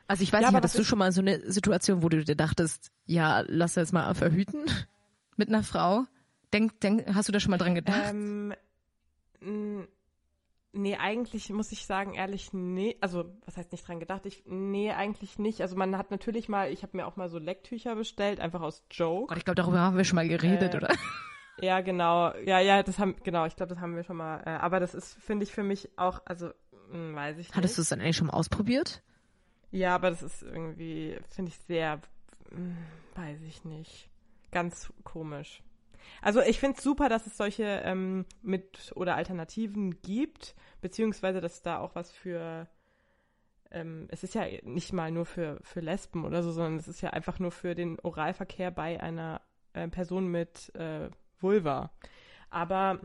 Also ich weiß Ja, nicht, hattest du schon mal so eine Situation, wo du dir dachtest, ja, lass jetzt mal verhüten mit einer Frau? Denk, denk, hast du da schon mal dran gedacht? Ähm, nee, eigentlich muss ich sagen, ehrlich, nee. Also, was heißt nicht dran gedacht? Ich, nee, eigentlich nicht. Also, man hat natürlich mal, ich habe mir auch mal so Lecktücher bestellt, einfach aus Joke. Gott, ich glaube, darüber haben wir schon mal geredet, Äh, oder? Ja, genau. Ja, ja, das haben, genau, ich glaube, das haben wir schon mal. Äh, aber das ist, finde ich, für mich auch, also, mh, weiß ich nicht. Hattest du es dann eigentlich schon mal ausprobiert? Ja, aber das ist irgendwie, finde ich sehr, mh, weiß ich nicht, ganz komisch. Also ich finde es super, dass es solche ähm, mit oder Alternativen gibt, beziehungsweise dass da auch was für, ähm, es ist ja nicht mal nur für, für Lesben oder so, sondern es ist ja einfach nur für den Oralverkehr bei einer äh, Person mit äh, Vulva. Aber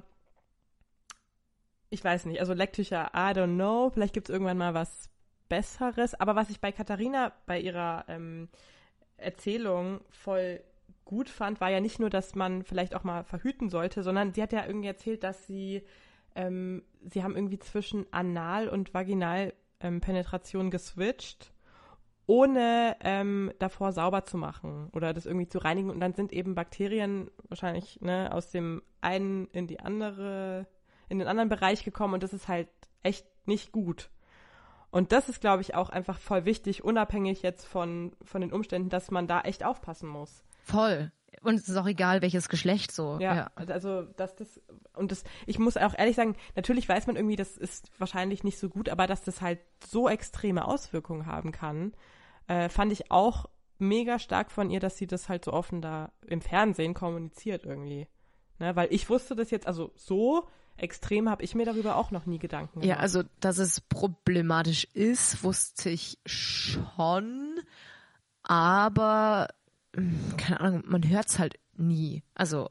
ich weiß nicht, also Lecktücher, I don't know, vielleicht gibt es irgendwann mal was Besseres. Aber was ich bei Katharina bei ihrer ähm, Erzählung voll gut fand, war ja nicht nur, dass man vielleicht auch mal verhüten sollte, sondern sie hat ja irgendwie erzählt, dass sie, ähm, sie haben irgendwie zwischen Anal- und Vaginalpenetration geswitcht, ohne ähm, davor sauber zu machen oder das irgendwie zu reinigen. Und dann sind eben Bakterien wahrscheinlich ne, aus dem einen in die andere, in den anderen Bereich gekommen und das ist halt echt nicht gut. Und das ist, glaube ich, auch einfach voll wichtig, unabhängig jetzt von, von den Umständen, dass man da echt aufpassen muss. Voll. Und es ist auch egal, welches Geschlecht so. Ja, also dass das und das, ich muss auch ehrlich sagen, natürlich weiß man irgendwie, das ist wahrscheinlich nicht so gut, aber dass das halt so extreme Auswirkungen haben kann, äh, fand ich auch mega stark von ihr, dass sie das halt so offen da im Fernsehen kommuniziert irgendwie. Ne, weil ich wusste das jetzt, also so extrem habe ich mir darüber auch noch nie Gedanken gemacht. Ja, also, dass es problematisch ist, wusste ich schon. aber keine Ahnung, man hört's halt nie. Also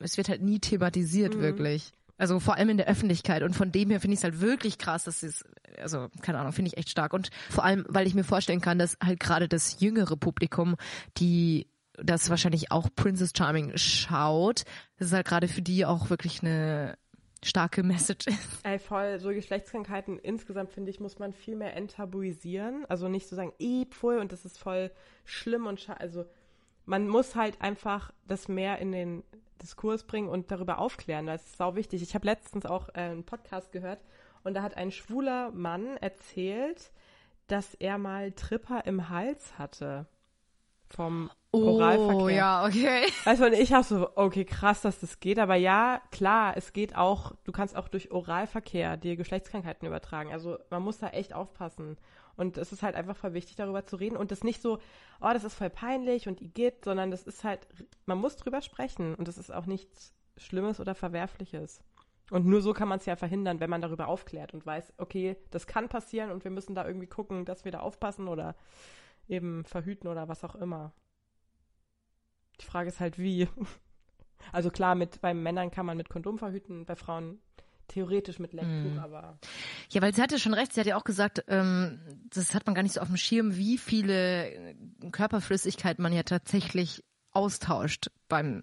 es wird halt nie thematisiert Mhm. wirklich. Also vor allem in der Öffentlichkeit und von dem her finde ich es halt wirklich krass, dass es, also keine Ahnung, finde ich echt stark und vor allem, weil ich mir vorstellen kann, dass halt gerade das jüngere Publikum, die das wahrscheinlich auch Princess Charming schaut, das ist halt gerade für die auch wirklich eine starke Message ist. Ey, voll, so Geschlechtskrankheiten insgesamt, finde ich, muss man viel mehr enttabuisieren. Also nicht so sagen, eh, pfui, und das ist voll schlimm und scha Also man muss halt einfach das mehr in den Diskurs bringen und darüber aufklären. Das ist sau wichtig. Ich habe letztens auch äh, einen Podcast gehört und da hat ein schwuler Mann erzählt, dass er mal Tripper im Hals hatte. Vom Oralverkehr. Oh, ja, okay. Weißt du, und ich auch so, okay, krass, dass das geht, aber ja, klar, es geht auch, du kannst auch durch Oralverkehr dir Geschlechtskrankheiten übertragen. Also man muss da echt aufpassen. Und es ist halt einfach voll wichtig, darüber zu reden und das nicht so, oh, das ist voll peinlich und igitt, sondern das ist halt, man muss drüber sprechen und das ist auch nichts Schlimmes oder Verwerfliches. Und nur so kann man es ja verhindern, wenn man darüber aufklärt und weiß, okay, das kann passieren und wir müssen da irgendwie gucken, dass wir da aufpassen oder eben verhüten oder was auch immer. Die Frage ist halt, wie. Also klar, mit, bei Männern kann man mit Kondom verhüten, bei Frauen theoretisch mit Lecktuch, Mhm. aber Ja, weil sie hatte schon recht, sie hat ja auch gesagt, ähm, das hat man gar nicht so auf dem Schirm, wie viele Körperflüssigkeiten man ja tatsächlich austauscht beim,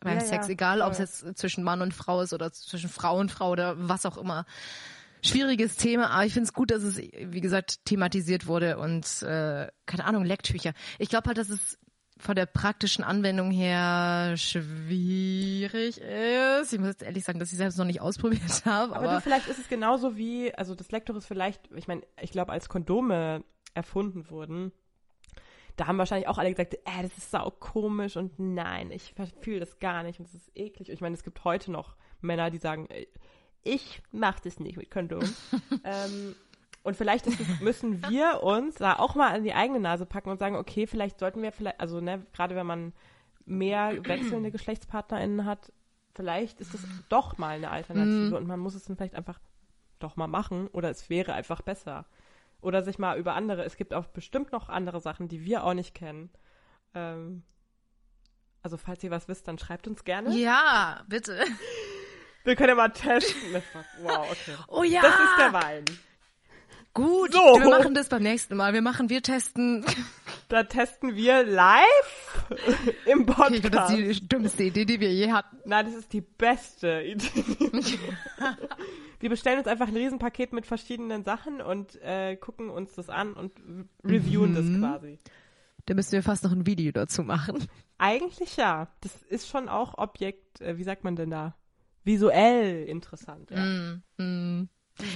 beim Ja, Sex, ja, egal ob es jetzt zwischen Mann und Frau ist oder zwischen Frau und Frau oder was auch immer. Schwieriges Thema, aber ich finde es gut, dass es, wie gesagt, thematisiert wurde und äh, keine Ahnung, Lecktücher. Ich glaube halt, dass es von der praktischen Anwendung her schwierig ist. Ich muss jetzt ehrlich sagen, dass ich selbst noch nicht ausprobiert habe. Aber, Aber, du, vielleicht ist es genauso wie, also das Lektor ist vielleicht, ich meine, ich glaube, als Kondome erfunden wurden, da haben wahrscheinlich auch alle gesagt, äh, das ist sau komisch und nein, ich fühle das gar nicht und das ist eklig. Und ich meine, es gibt heute noch Männer, die sagen, äh, ich mach das nicht mit Kondom. ähm, und vielleicht es, müssen wir uns da auch mal an die eigene Nase packen und sagen, okay, vielleicht sollten wir vielleicht, also ne, gerade wenn man mehr wechselnde GeschlechtspartnerInnen hat, vielleicht ist das doch mal eine Alternative und man muss es dann vielleicht einfach doch mal machen oder es wäre einfach besser. Oder sich mal über andere, es gibt auch bestimmt noch andere Sachen, die wir auch nicht kennen. Ähm, also falls ihr was wisst, dann schreibt uns gerne. ja, bitte. Wir können ja mal testen. Wow, okay. Oh ja. Das ist der Wein. Gut, So. wir machen das beim nächsten Mal. Wir machen, wir testen. Da testen wir live im Podcast. Okay, das ist die dümmste Idee, die wir je hatten. Nein, das ist die beste Idee. wir bestellen uns einfach ein Riesenpaket mit verschiedenen Sachen und äh, gucken uns das an und reviewen das quasi. Da müssen wir fast noch ein Video dazu machen. Eigentlich ja. Das ist schon auch Objekt, äh, wie sagt man denn da? Visuell interessant. Ja. Mm,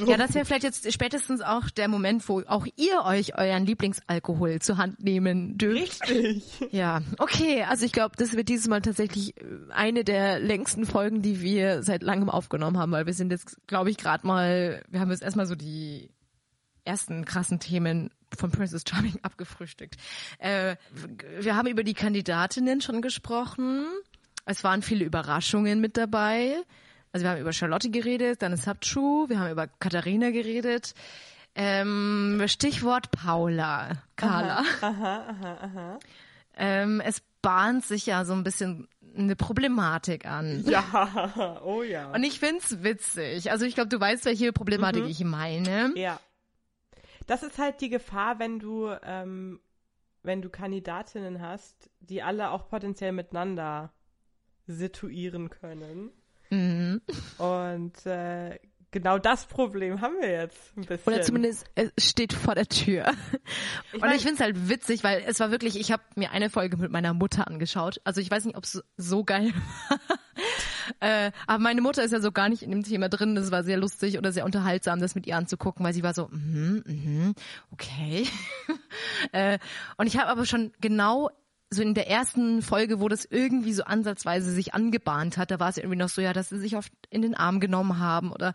Ja, das wäre vielleicht jetzt spätestens auch der Moment, wo auch ihr euch euren Lieblingsalkohol zur Hand nehmen dürft. Richtig. Ja, okay. Also ich glaube, das wird dieses Mal tatsächlich äh, eine der längsten Folgen, die wir seit langem aufgenommen haben, weil wir sind jetzt, glaube ich, gerade mal, wir haben jetzt erstmal so die ersten krassen Themen von Princess Charming abgefrühstückt. Äh, wir haben über die Kandidatinnen schon gesprochen. Es waren viele Überraschungen mit dabei. Also wir haben über Charlotte geredet, dann ist Subtrue, wir haben über Katharina geredet. Ähm, Stichwort Paula, Carla. Aha, aha, aha. Ähm, es bahnt sich ja so ein bisschen eine Problematik an. Ja, oh ja. Und ich find's witzig. Also ich glaube, du weißt, welche Problematik ich meine. Ja. Das ist halt die Gefahr, wenn du, ähm, wenn du Kandidatinnen hast, die alle auch potenziell miteinander situieren können. Mhm. Und äh, genau das Problem haben wir jetzt ein bisschen. Oder zumindest es steht vor der Tür. Ich und mein- ich find's halt witzig, weil es war wirklich, ich habe mir eine Folge mit meiner Mutter angeschaut. Also ich weiß nicht, ob es so geil war. äh, aber meine Mutter ist ja so gar nicht in dem Thema drin. Das war sehr lustig oder sehr unterhaltsam, das mit ihr anzugucken, weil sie war so, mhm, mhm, okay. äh, und ich habe aber schon genau so in der ersten Folge, wo das irgendwie so ansatzweise sich angebahnt hat, da war es irgendwie noch so, ja, dass sie sich oft in den Arm genommen haben oder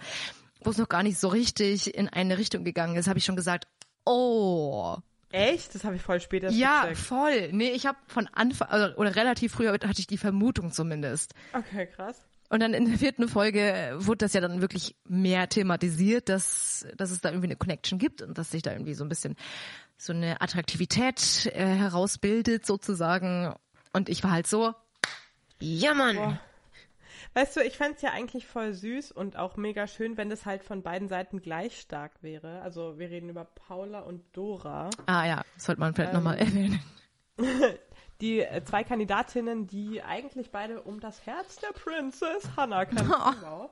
wo es noch gar nicht so richtig in eine Richtung gegangen ist, habe ich schon gesagt, oh, Echt? Das habe ich voll spät erst ja, gecheckt. voll. Nee, ich habe von Anfang, also, oder relativ früh hatte ich die Vermutung zumindest. Okay, krass. Und dann in der vierten Folge wurde das ja dann wirklich mehr thematisiert, dass, dass es da irgendwie eine Connection gibt und dass sich da irgendwie so ein bisschen so eine Attraktivität äh, herausbildet sozusagen. Und ich war halt so, ja Mann. Boah. Weißt du, ich fände es ja eigentlich voll süß und auch mega schön, wenn das halt von beiden Seiten gleich stark wäre. Also wir reden über Paula und Dora. Ah ja, sollte man vielleicht ähm, nochmal erwähnen. die äh, zwei Kandidatinnen, die eigentlich beide um das Herz der Princess Hannah kämpfen. Oh.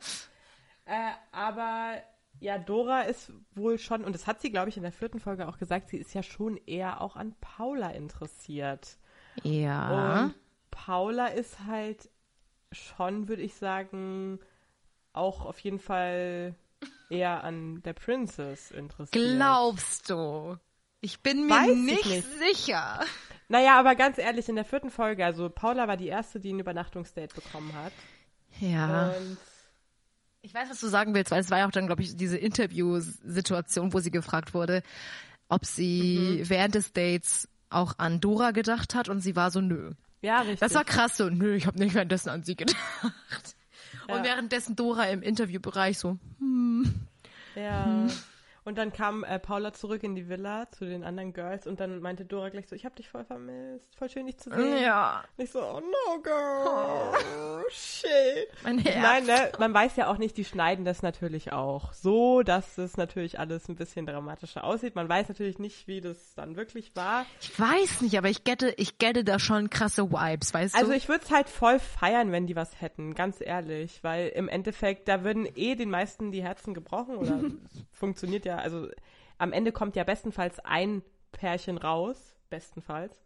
Äh, aber ja, Dora ist wohl schon, und das hat sie, glaube ich, in der vierten Folge auch gesagt, sie ist ja schon eher auch an Paula interessiert. Ja. Und Paula ist halt schon, würde ich sagen, auch auf jeden Fall eher an der Princess interessiert. Glaubst du? Ich bin mir nicht, nicht sicher. Naja, aber ganz ehrlich, in der vierten Folge, also Paula war die erste, die ein Übernachtungsdate bekommen hat. Ja. Und ich weiß, was du sagen willst, weil es war ja auch dann, glaube ich, diese Interviewsituation, wo sie gefragt wurde, ob sie mhm. während des Dates auch an Dora gedacht hat und sie war so, nö. Ja, richtig. Das war krass so, nö, ich habe nicht währenddessen an sie gedacht. Ja. Und währenddessen Dora im Interviewbereich so, hm. Ja. Hm. Und dann kam äh, Paula zurück in die Villa zu den anderen Girls und dann meinte Dora gleich so, ich hab dich voll vermisst, voll schön dich zu sehen. Ja. Und ich so, oh no, girl, oh. shit. Mein Herz. Meine, ne, man weiß ja auch nicht, die schneiden das natürlich auch so, dass es natürlich alles ein bisschen dramatischer aussieht. Man weiß natürlich nicht, wie das dann wirklich war. Ich weiß nicht, aber ich gette, ich gette da schon krasse Vibes, weißt also du? Also ich würde es halt voll feiern, wenn die was hätten, ganz ehrlich, weil im Endeffekt, da würden eh den meisten die Herzen gebrochen oder funktioniert ja also am Ende kommt ja bestenfalls ein Pärchen raus, bestenfalls.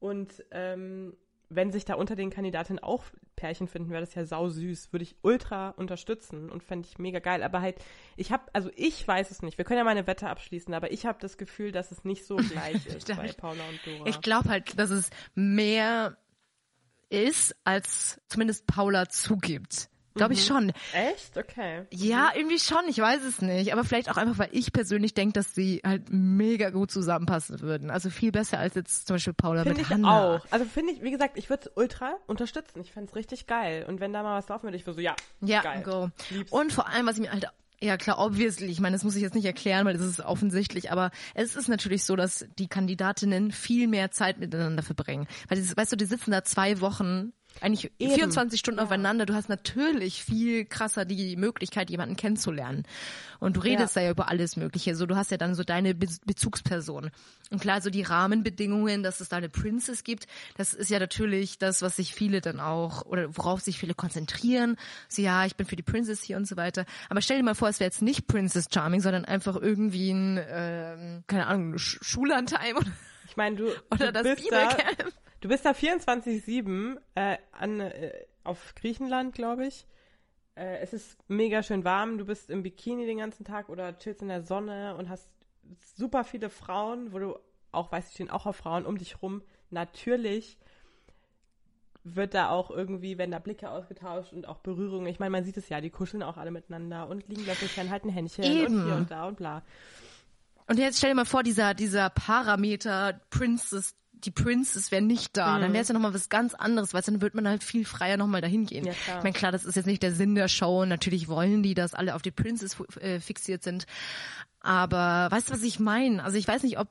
Und ähm, wenn sich da unter den Kandidaten auch Pärchen finden, wäre das ja sau süß. Würde ich ultra unterstützen und fände ich mega geil. Aber halt, ich habe, also ich weiß es nicht. Wir können ja mal eine Wette abschließen, aber ich habe das Gefühl, dass es nicht so gleich ist bei Paula und Dora. Ich glaube halt, dass es mehr ist, als zumindest Paula zugibt. Glaube ich mhm. schon. Echt? Okay. Ja, irgendwie schon. Ich weiß es nicht. Aber vielleicht auch einfach, weil ich persönlich denke, dass sie halt mega gut zusammenpassen würden. Also viel besser als jetzt zum Beispiel Paula find mit ich Hannah. auch. Also finde ich, wie gesagt, ich würde es ultra unterstützen. Ich fände es richtig geil. Und wenn da mal was laufen würde, ich würde so, ja, ja, geil. go. Lieb's. Und vor allem, was ich mir halt ja klar, obviously. Ich meine, das muss ich jetzt nicht erklären, weil das ist offensichtlich. Aber es ist natürlich so, dass die Kandidatinnen viel mehr Zeit miteinander verbringen. Weil, das, weißt du, die sitzen da zwei Wochen eigentlich Eben. 24 Stunden ja. aufeinander. Du hast natürlich viel krasser die Möglichkeit, jemanden kennenzulernen. Und du redest ja. da ja über alles Mögliche. So, du hast ja dann so deine Be Bezugsperson. Und klar, so die Rahmenbedingungen, dass es da eine Princess gibt, das ist ja natürlich das, was sich viele dann auch, oder worauf sich viele konzentrieren. So, ja, ich bin für die Princess hier und so weiter. Aber stell dir mal vor, es wäre jetzt nicht Princess Charming, sondern einfach irgendwie ein, ähm, keine Ahnung, Sch Schullandheim oder ich meine, du, oder du das Bibelcamp. Du bist da 24-7 äh, äh, auf Griechenland, glaube ich. Äh, es ist mega schön warm. Du bist im Bikini den ganzen Tag oder chillst in der Sonne und hast super viele Frauen, wo du auch weißt, die stehen auch auf Frauen um dich rum. Natürlich wird da auch irgendwie, wenn da Blicke ausgetauscht und auch Berührungen. Ich meine, man sieht es ja, die kuscheln auch alle miteinander und liegen Löffelchen, halten Händchen Eben. und hier und da und bla. Und jetzt stell dir mal vor, dieser, dieser Parameter Princess die Princess wäre nicht da, mhm. dann wäre es ja nochmal was ganz anderes, weil dann wird man halt viel freier nochmal dahin gehen. Ja, ich meine, klar, das ist jetzt nicht der Sinn der Show. Natürlich wollen die, dass alle auf die Princess äh, fixiert sind. Aber weißt du, was ich meine? Also ich weiß nicht, ob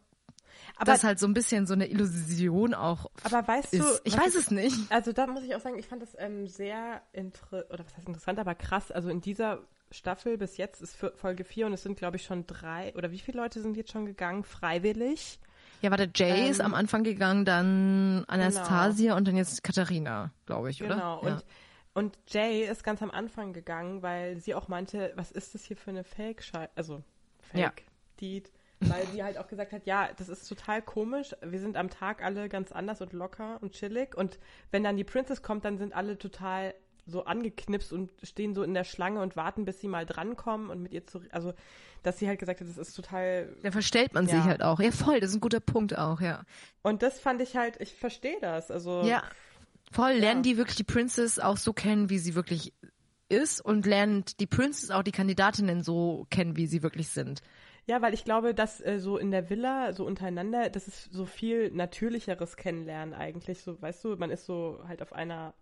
aber das halt so ein bisschen so eine Illusion auch Aber weißt ist. du, ich weiß es nicht. Also da muss ich auch sagen, ich fand das ähm, sehr interessant, oder was heißt interessant, aber krass. Also in dieser Staffel bis jetzt ist Folge 4 und es sind glaube ich schon drei oder wie viele Leute sind jetzt schon gegangen freiwillig? Ja, warte, Jay ähm, ist am Anfang gegangen, dann Anastasia genau. und dann jetzt Katharina, glaube ich, oder? Genau. Und, und Jay ist ganz am Anfang gegangen, weil sie auch meinte, was ist das hier für eine Fake-Scheiße? Also Fake-Deed. Ja. Weil sie halt auch gesagt hat, ja, das ist total komisch. Wir sind am Tag alle ganz anders und locker und chillig. Und wenn dann die Princess kommt, dann sind alle total so angeknipst und stehen so in der Schlange und warten, bis sie mal drankommen und mit ihr zu, also, dass sie halt gesagt hat, das ist total. Da verstellt man ja. sich halt auch. Ja, voll, das ist ein guter Punkt auch, ja. Und das fand ich halt, ich verstehe das, also. Ja. Voll, lernen ja. die wirklich die Princess auch so kennen, wie sie wirklich ist und lernt die Princess auch die Kandidatinnen so kennen, wie sie wirklich sind. Ja, weil ich glaube, dass äh, so in der Villa, so untereinander, das ist so viel natürlicheres Kennenlernen eigentlich. So, weißt du, man ist so halt auf einer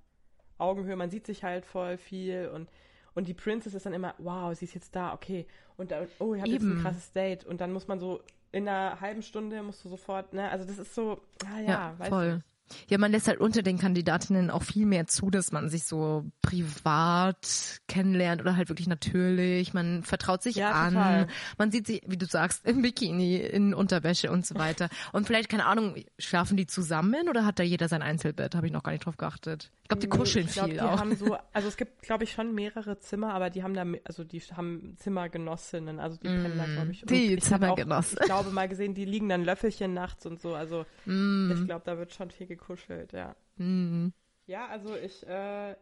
Augenhöhe, man sieht sich halt voll viel und und die Princess ist dann immer, wow, sie ist jetzt da, okay. Und dann, oh, ihr habt jetzt ein krasses Date. Und dann muss man so, in einer halben Stunde musst du sofort, ne, also das ist so, ah ja, Ja, voll. nicht. Ja, man lässt halt unter den Kandidatinnen auch viel mehr zu, dass man sich so privat kennenlernt oder halt wirklich natürlich. Man vertraut sich Ja, an. total. Man sieht sich, wie du sagst, im Bikini, in Unterwäsche und so weiter. Und vielleicht, keine Ahnung, schlafen die zusammen oder hat da jeder sein Einzelbett? Habe ich noch gar nicht drauf geachtet. Ich glaube, die Nee, kuscheln ich glaub, viel die auch. Haben so, also es gibt, glaube ich, schon mehrere Zimmer, aber die haben da, also die haben Zimmergenossinnen, also die pennen da, glaube ich. Und Mm, Die ich hab auch- Zimmergenossen. Ich glaube mal gesehen, die liegen dann Löffelchen nachts und so, also Mm. ich glaube, da wird schon viel gekuschelt, ja. Mhm. Ja, also ich äh,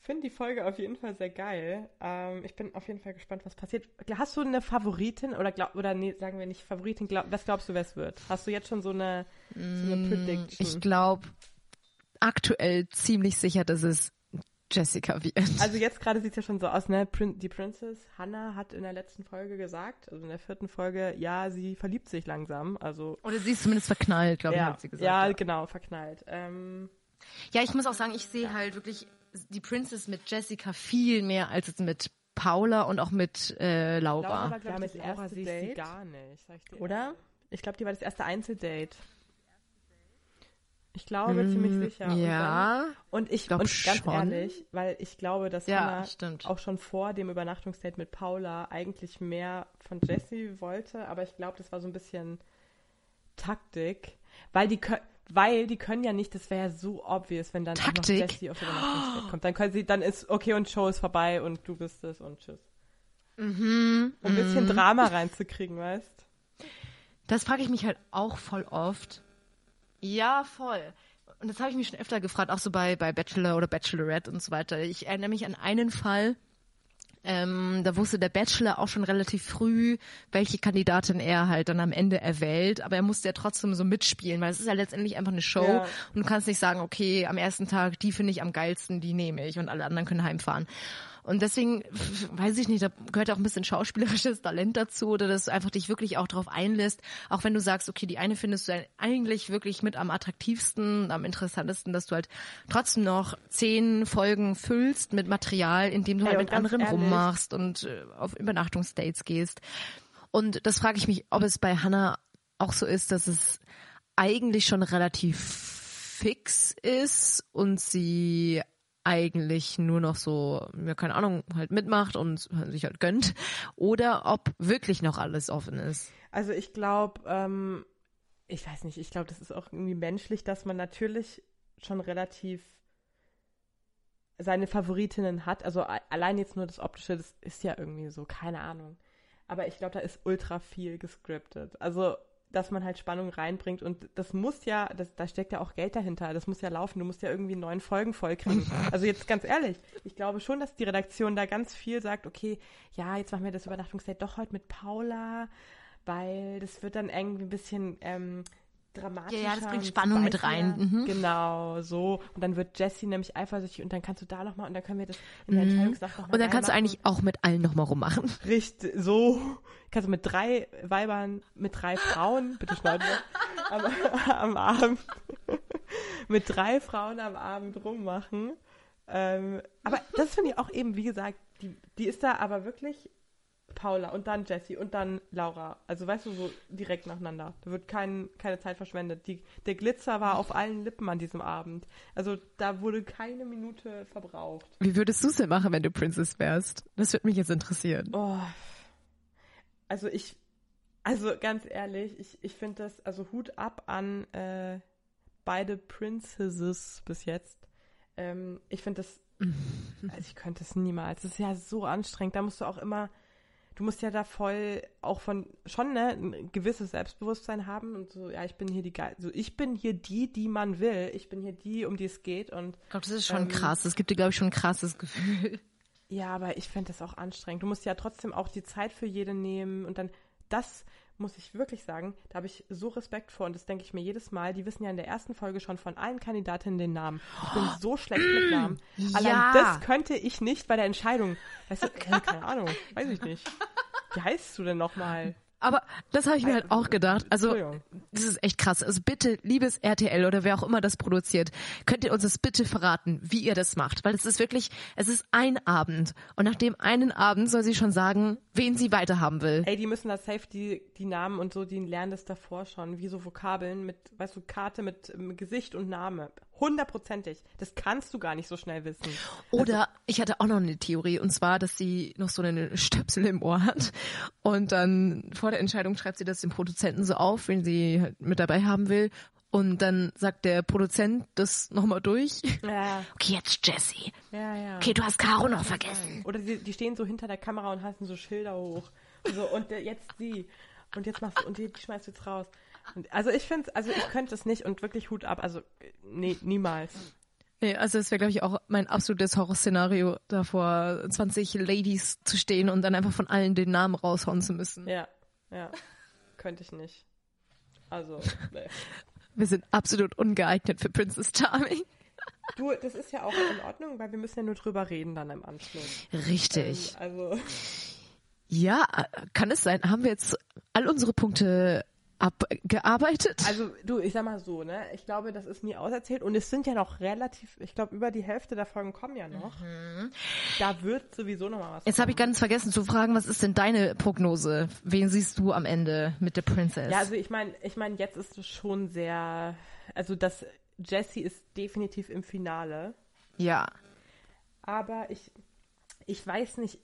finde die Folge auf jeden Fall sehr geil. Ähm, ich bin auf jeden Fall gespannt, was passiert. Hast du eine Favoritin oder glaub, oder nee, sagen wir nicht Favoritin, glaub, was glaubst du, wer es wird? Hast du jetzt schon so eine, so eine Prediction? Mm, Ich glaube aktuell ziemlich sicher, dass es Jessica wird. Also jetzt gerade sieht es ja schon so aus, ne? Prin die Princess Hannah hat in der letzten Folge gesagt, also in der vierten Folge, ja, sie verliebt sich langsam. Also oder sie ist zumindest verknallt, glaube ich, ja, hat sie gesagt. ja, genau, verknallt. Ähm, Ja, ich muss auch sagen, ich sehe halt wirklich die Princess mit Jessica viel mehr als jetzt mit Paula und auch mit äh, Laura. Laura war, Laura, glaube Ja, ich, mit das Laura erste ich sie Date. gar nicht, sag ich dir. Oder? Ich glaube, die war das erste Einzeldate. Ich glaube ziemlich sicher. Und Mm, Ja, dann- Und ich, glaub und ganz schon. ehrlich, weil ich glaube, dass Ja, auch schon vor dem Übernachtungsdate mit Paula eigentlich mehr von Jessie wollte, aber ich glaube, das war so ein bisschen Taktik, weil die kö- weil die können ja nicht, das wäre ja so obvious, wenn dann auch noch Taktik? Jessie auf Übernachtungsdate kommt. Dann können sie, dann ist okay und Show ist vorbei und du bist es und tschüss. Mhm, Um ein bisschen Drama reinzukriegen, weißt? das frage ich mich halt auch voll oft. Ja, voll. Und das habe ich mich schon öfter gefragt, auch so bei, bei Bachelor oder Bachelorette und so weiter. Ich erinnere mich an einen Fall, ähm, da wusste der Bachelor auch schon relativ früh, welche Kandidatin er halt dann am Ende erwählt, aber er musste ja trotzdem so mitspielen, weil es ist ja letztendlich einfach eine Show Ja. und du kannst nicht sagen, okay, am ersten Tag, die finde ich am geilsten, die nehme ich und alle anderen können heimfahren. Und deswegen, weiß ich nicht, da gehört auch ein bisschen schauspielerisches Talent dazu oder dass du einfach dich wirklich auch darauf einlässt, auch wenn du sagst, okay, die eine findest du eigentlich wirklich mit am attraktivsten, am interessantesten, dass du halt trotzdem noch zehn Folgen füllst mit Material, in dem du Ey, halt mit anderen ehrlich- rummachst und äh, auf Übernachtungsdates gehst. Und das frage ich mich, ob es bei Hannah auch so ist, dass es eigentlich schon relativ fix ist und sie eigentlich nur noch so, ja, keine Ahnung, halt mitmacht und sich halt gönnt. Oder ob wirklich noch alles offen ist. Also ich glaube, ähm, ich weiß nicht, ich glaube, das ist auch irgendwie menschlich, dass man natürlich schon relativ seine Favoritinnen hat. Also allein jetzt nur das Optische, das ist ja irgendwie so, keine Ahnung. Aber ich glaube, da ist ultra viel gescriptet. Also, dass man halt Spannung reinbringt und das muss ja, das, da steckt ja auch Geld dahinter. Das muss ja laufen. Du musst ja irgendwie neun Folgen vollkriegen. Also jetzt ganz ehrlich, ich glaube schon, dass die Redaktion da ganz viel sagt, okay, ja, jetzt machen wir das Übernachtungsdate doch heute mit Paula, weil das wird dann irgendwie ein bisschen ähm, dramatischer. Ja, ja, das bringt Spannung mit rein. Mhm. Genau, so. Und dann wird Jessie nämlich eifersüchtig und dann kannst du da nochmal und dann können wir das in der Entscheidungsnacht nochmal Mhm. Und dann kannst du eigentlich auch mit allen nochmal rummachen. Richtig, so. Kannst du mit drei Weibern, mit drei Frauen, bitte schneiden wir, am, am Abend, mit drei Frauen am Abend rummachen. Ähm, aber das finde ich auch eben, wie gesagt, die, die ist da aber wirklich Paula und dann Jessie und dann Laura. Also weißt du, so direkt nacheinander. Da wird kein, keine Zeit verschwendet. Die, der Glitzer war auf allen Lippen an diesem Abend. Also da wurde keine Minute verbraucht. Wie würdest du es denn machen, wenn du Princess wärst? Das würde mich jetzt interessieren. Oh. Also ich, also ganz ehrlich, ich, ich finde das, also Hut ab an äh, beide Princesses bis jetzt. Ähm, ich finde das, also ich könnte es niemals. Das ist ja so anstrengend. Da musst du auch immer, du musst ja da voll auch von, schon ne, ein gewisses Selbstbewusstsein haben und so, ja, ich bin hier die Geil, so ich bin hier die, die man will. Ich bin hier die, um die es geht und Ich glaube, das ist schon Ähm, krass. Das gibt dir, glaube ich, schon ein krasses Gefühl. Ja, aber ich fände das auch anstrengend. Du musst ja trotzdem auch die Zeit für jede nehmen und dann, das muss ich wirklich sagen, da habe ich so Respekt vor und das denke ich mir jedes Mal. Die wissen ja in der ersten Folge schon von allen Kandidatinnen den Namen. Ich bin so schlecht mit Namen. Allein Ja. das könnte ich nicht bei der Entscheidung. Weißt du, keine Ahnung, weiß ich nicht. Wie heißt du denn nochmal? Aber das habe ich mir halt auch gedacht. Also das ist echt krass. Also bitte, liebes RTL oder wer auch immer das produziert, könnt ihr uns das bitte verraten, wie ihr das macht. Weil es ist wirklich, es ist ein Abend. Und nach dem einen Abend soll sie schon sagen, wen sie weiterhaben will. Ey, die müssen da safe die, die Namen und so, die lernen das davor schon, wie so Vokabeln mit, weißt du, Karte mit ähm, Gesicht und Name. Hundertprozentig. Das kannst du gar nicht so schnell wissen. Oder also, ich hatte auch noch eine Theorie, und zwar, dass sie noch so eine Stöpsel im Ohr hat. Und dann vor der Entscheidung schreibt sie das dem Produzenten so auf, wen sie halt mit dabei haben will. Und dann sagt der Produzent das nochmal durch. Ja. Okay, jetzt Jessie. Ja, ja. Okay, du hast Caro noch vergessen. Oder die, die stehen so hinter der Kamera und halten so Schilder hoch. Und, so, und jetzt sie. Und jetzt machst du, und die, die schmeißt du jetzt raus. Also ich finde also ich könnte es nicht und wirklich Hut ab. Also, nee, niemals. Nee, also es wäre, glaube ich, auch mein absolutes Horrorszenario, da vor 20 Ladies zu stehen und dann einfach von allen den Namen raushauen zu müssen. Ja, ja. Könnte ich nicht. Also, nee. Wir sind absolut ungeeignet für Princess Charming. Du, das ist ja auch in Ordnung, weil wir müssen ja nur drüber reden dann im Anschluss. Richtig. Ähm, also. Ja, kann es sein? Haben wir jetzt all unsere Punkte abgearbeitet? Also du, ich sag mal so, ne? Ich glaube, das ist nie auserzählt und es sind ja noch relativ, ich glaube, über die Hälfte der Folgen kommen ja noch. Mhm. Da wird sowieso noch mal was. Jetzt habe ich ganz vergessen zu fragen, was ist denn deine Prognose? Wen siehst du am Ende mit der Princess? Ja, also ich meine, ich meine, jetzt ist es schon sehr, also das Jessie ist definitiv im Finale. Ja. Aber ich, ich weiß nicht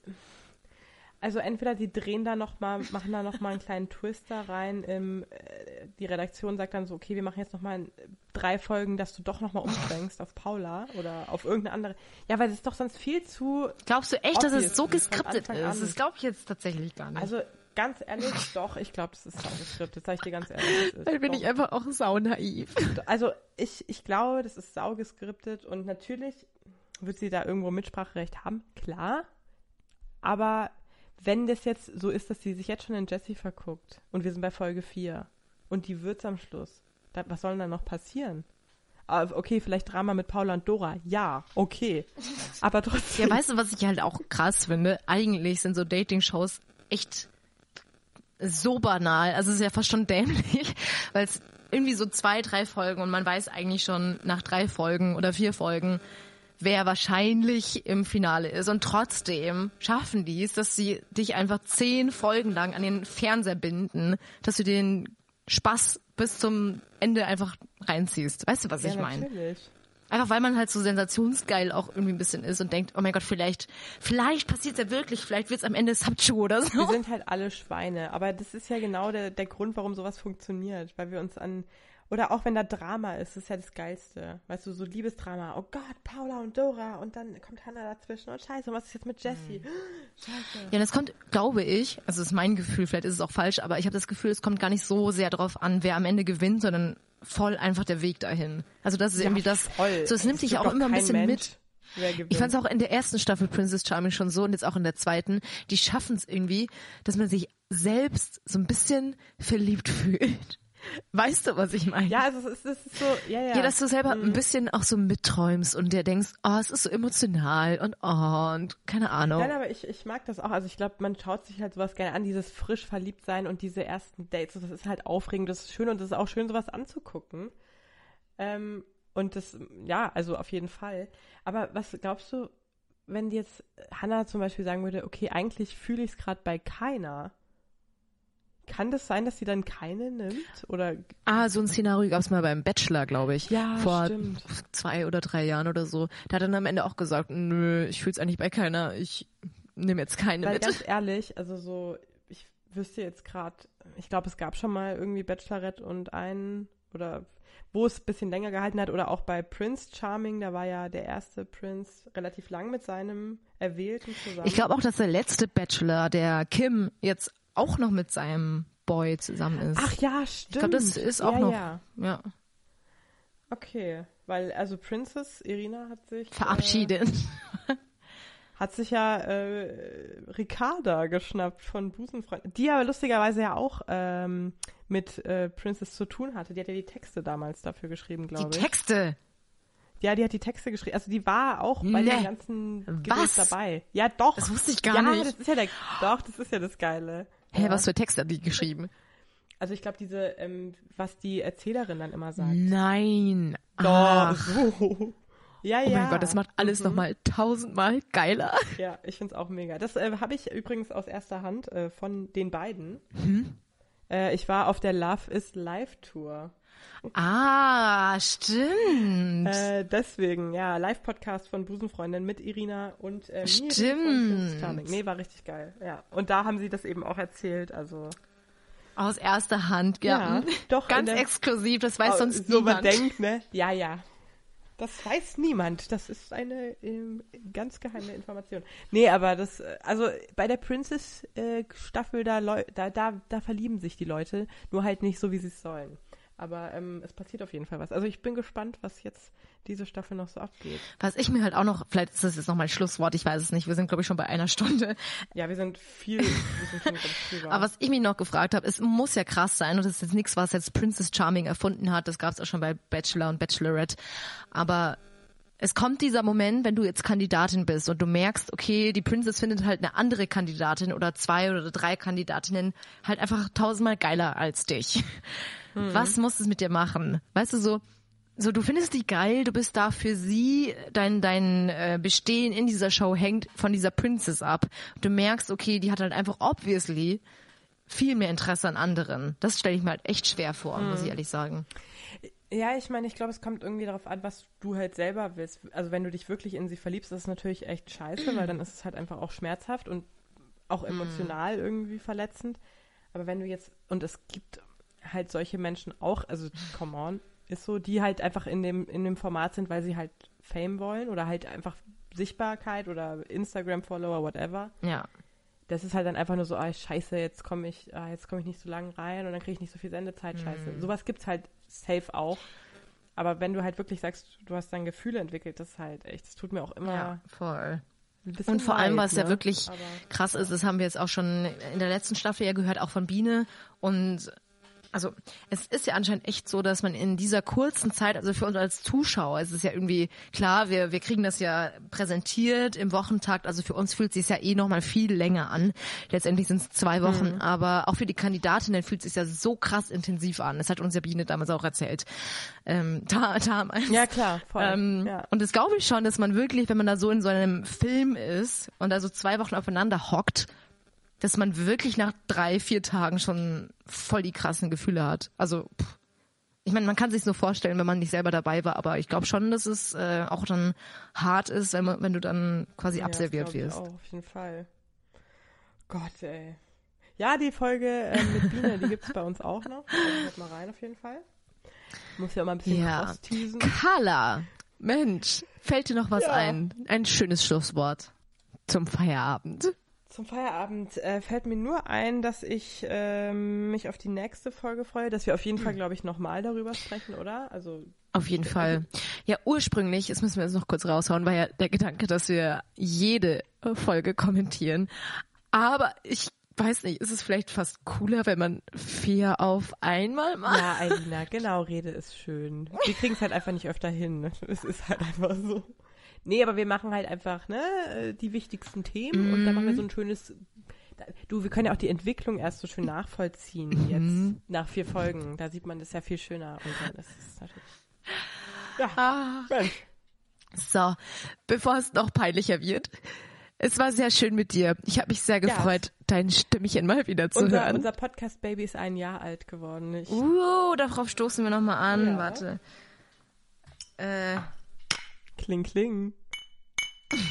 also entweder die drehen da noch mal, machen da noch mal einen kleinen Twister rein. Im, äh, die Redaktion sagt dann so, okay, wir machen jetzt noch mal drei Folgen, dass du doch noch mal umschwenkst auf Paula oder auf irgendeine andere. Ja, weil es ist doch sonst viel zu. Glaubst du echt, dass es so geskriptet ist? Das glaube ich jetzt tatsächlich gar nicht. Also ganz ehrlich, doch, ich glaube, das ist sau geskriptet, sag ich dir ganz ehrlich. Weil bin doch. ich einfach auch sau naiv. Also ich, ich glaube, das ist sau geskriptet und natürlich wird sie da irgendwo Mitspracherecht haben, klar. Aber wenn das jetzt so ist, dass sie sich jetzt schon in Jessie verguckt und wir sind bei Folge 4 und die wird's am Schluss, dann, was soll denn dann noch passieren? Ah, okay, vielleicht Drama mit Paula und Dora. Ja, okay. Aber trotzdem. Ja, weißt du, was ich halt auch krass finde? Eigentlich sind so Dating-Shows echt so banal. Also es ist ja fast schon dämlich, weil es irgendwie so zwei, drei Folgen und man weiß eigentlich schon nach drei Folgen oder vier Folgen, wer wahrscheinlich im Finale ist. Und trotzdem schaffen die es, dass sie dich einfach zehn Folgen lang an den Fernseher binden, dass du den Spaß bis zum Ende einfach reinziehst. Weißt du, was ja, ich meine? Einfach weil man halt so sensationsgeil auch irgendwie ein bisschen ist und denkt, oh mein Gott, vielleicht, vielleicht passiert ja wirklich, vielleicht wird es am Ende Subchu oder so. Wir sind halt alle Schweine, aber das ist ja genau der, der Grund, warum sowas funktioniert, weil wir uns an oder auch wenn da Drama ist, das ist ja das Geilste. Weißt du, so Liebesdrama. Oh Gott, Paula und Dora. Und dann kommt Hannah dazwischen. Und scheiße, was ist jetzt mit Jessie? Mhm. Scheiße. Ja, das kommt, glaube ich, also das ist mein Gefühl, vielleicht ist es auch falsch, aber ich habe das Gefühl, es kommt gar nicht so sehr darauf an, wer am Ende gewinnt, sondern voll einfach der Weg dahin. Also das ist ja, irgendwie das. Voll. So, es nimmt dich ja auch immer ein bisschen Mensch. mit. Ich fand es auch in der ersten Staffel Princess Charming schon so und jetzt auch in der zweiten. Die schaffen es irgendwie, dass man sich selbst so ein bisschen verliebt fühlt. Weißt du, was ich meine? Ja, also es ist, es ist so, ja, ja. Ja, dass du selber mhm. ein bisschen auch so mitträumst und dir denkst, oh, es ist so emotional und oh, und keine Ahnung. Nein, aber ich, ich mag das auch. Also ich glaube, man schaut sich halt sowas gerne an, dieses frisch verliebt sein und diese ersten Dates. Das ist halt aufregend, das ist schön und das ist auch schön, sowas anzugucken. Ähm, und das, ja, also auf jeden Fall. Aber was glaubst du, wenn jetzt Hannah zum Beispiel sagen würde, okay, eigentlich fühle ich es gerade bei keiner kann das sein, dass sie dann keine nimmt? Oder? Ah, so ein Szenario gab es mal beim Bachelor, glaube ich. Ja, vor stimmt. zwei oder drei Jahren oder so. Da hat er dann am Ende auch gesagt, nö, ich fühle es eigentlich bei keiner. Ich nehme jetzt keine Weil mit. Ganz ehrlich, also so, ich wüsste jetzt gerade, ich glaube, es gab schon mal irgendwie Bachelorette und einen oder wo es ein bisschen länger gehalten hat oder auch bei Prince Charming, da war ja der erste Prince relativ lang mit seinem Erwählten zusammen. Ich glaube auch, dass der letzte Bachelor, der Kim, jetzt auch noch mit seinem Boy zusammen ist. Ach ja, stimmt. Ich glaube, das ist auch ja, noch. Ja. ja. Okay, weil also Princess Irina hat sich verabschiedet. Äh, hat sich ja äh, Ricarda geschnappt von Busenfreund, die aber lustigerweise ja auch ähm, mit äh, Princess zu tun hatte. Die hat ja die Texte damals dafür geschrieben, glaube ich. Die Texte? Ja, die hat die Texte geschrieben. Also die war auch bei nee. den ganzen Gedöns dabei. Ja, doch. Das wusste ich gar ja, nicht. Das ist ja der, doch, das ist ja das Geile. Hä, ja. was für Texte hat die geschrieben? Also ich glaube, diese, ähm, was die Erzählerin dann immer sagt. Nein. Doch, Ach. so. Ja, Oh ja. mein Gott, das macht alles Mhm. nochmal tausendmal geiler. Ja, ich find's auch mega. Das äh, habe ich übrigens aus erster Hand äh, von den beiden. Hm? Äh, ich war auf der Love is Live Tour. Ah, stimmt. Äh, deswegen, ja, Live-Podcast von Busenfreundin mit Irina und äh, von Stimmt. Nee, war richtig geil. Ja, und da haben sie das eben auch erzählt. Also Aus erster Hand, ja. Ja, doch, Ganz der- exklusiv, das weiß sonst so man niemand. denkt, ne? Ja, ja. Das weiß niemand. Das ist eine ähm, ganz geheime Information. Nee, aber das, äh, also bei der Princess-Staffel, da, leu- da, da, da verlieben sich die Leute, nur halt nicht so, wie sie es sollen. Aber ähm, es passiert auf jeden Fall was. Also ich bin gespannt, was jetzt diese Staffel noch so abgeht. Was ich mir halt auch noch, vielleicht ist das jetzt noch mein Schlusswort, ich weiß es nicht, wir sind glaube ich schon bei einer Stunde. Ja, wir sind viel, wir sind schon drüber. Aber was ich mich noch gefragt habe, es muss ja krass sein und das ist jetzt nichts, was jetzt Princess Charming erfunden hat, das gab es auch schon bei Bachelor und Bachelorette. Aber es kommt dieser Moment, wenn du jetzt Kandidatin bist und du merkst, okay, die Princess findet halt eine andere Kandidatin oder zwei oder drei Kandidatinnen halt einfach tausendmal geiler als dich. Was muss es mit dir machen? Weißt du so, so du findest die geil, du bist da für sie, dein dein äh, Bestehen in dieser Show hängt von dieser Princess ab. Du merkst, okay, die hat halt einfach obviously viel mehr Interesse an anderen. Das stelle ich mir halt echt schwer vor, muss ich ehrlich sagen. Ja, ich meine, ich glaube, es kommt irgendwie darauf an, was du halt selber willst. Also wenn du dich wirklich in sie verliebst, ist es natürlich echt scheiße, weil dann ist es halt einfach auch schmerzhaft und auch emotional irgendwie verletzend. Aber wenn du jetzt, und es gibt halt solche Menschen auch, also come on, ist so, die halt einfach in dem, in dem Format sind, weil sie halt Fame wollen oder halt einfach Sichtbarkeit oder Instagram-Follower, whatever. Ja. Das ist halt dann einfach nur so, ah, scheiße, jetzt komme ich, ah, jetzt komme ich nicht so lang rein und dann kriege ich nicht so viel Sendezeit, scheiße. Sowas gibt's halt safe auch. Aber wenn du halt wirklich sagst, du hast dann Gefühle entwickelt, das ist halt echt, das tut mir auch immer Ja, voll. Und vor allem, was ja ne? wirklich Aber, krass ist, das haben wir jetzt auch schon in der letzten Staffel ja gehört, auch von Biene. Und also es ist ja anscheinend echt so, dass man in dieser kurzen Zeit, also für uns als Zuschauer, es ist ja irgendwie klar, wir, wir kriegen das ja präsentiert im Wochentakt, also für uns fühlt es sich ja eh nochmal viel länger an. Letztendlich sind es zwei Wochen, Mhm. aber auch für die Kandidatinnen fühlt es sich ja so krass intensiv an. Das hat uns ja Biene damals auch erzählt. Ähm, da, damals. ja, klar, voll. Ähm, ja. Und das glaube ich schon, dass man wirklich, wenn man da so in so einem Film ist und da so zwei Wochen aufeinander hockt, dass man wirklich nach drei, vier Tagen schon voll die krassen Gefühle hat. Also, pff. ich meine, man kann sich nur vorstellen, wenn man nicht selber dabei war, aber ich glaube schon, dass es äh, auch dann hart ist, wenn, man, wenn du dann quasi Ja, abserviert wirst. Auch, auf jeden Fall. Gott, ey. Ja, die Folge ähm, mit Biene, die gibt's bei uns auch noch. Also hört mal rein auf jeden Fall. Muss ja auch mal ein bisschen Ja. cross-teasen. Carla, Mensch, fällt dir noch was Ja. ein? Ein schönes Schlusswort zum Feierabend. Zum Feierabend äh, fällt mir nur ein, dass ich ähm, mich auf die nächste Folge freue, dass wir auf jeden Hm. Fall, glaube ich, nochmal darüber sprechen, oder? Also Auf jeden Fall. Ja, ursprünglich, das müssen wir jetzt noch kurz raushauen, war ja der Gedanke, dass wir jede Folge kommentieren. Aber ich weiß nicht, ist es vielleicht fast cooler, wenn man vier auf einmal macht? Ja, Eilina, genau, Rede ist schön. Wir kriegen es halt einfach nicht öfter hin. Es ist halt einfach so. Nee, aber wir machen halt einfach, ne, äh, die wichtigsten Themen und dann machen wir so ein schönes. Du, wir können ja auch die Entwicklung erst so schön nachvollziehen jetzt nach vier Folgen. Da sieht man das ja viel schöner und dann ist es natürlich. Ja, Mensch. So, bevor es noch peinlicher wird. Es war sehr schön mit dir. Ich habe mich sehr gefreut, dein Stimmchen mal wieder zu Unser, hören. unser Podcast-Baby ist ein Jahr alt geworden. Ich, Uh, darauf stoßen wir nochmal an. Ja. Warte. Äh, Kling, kling.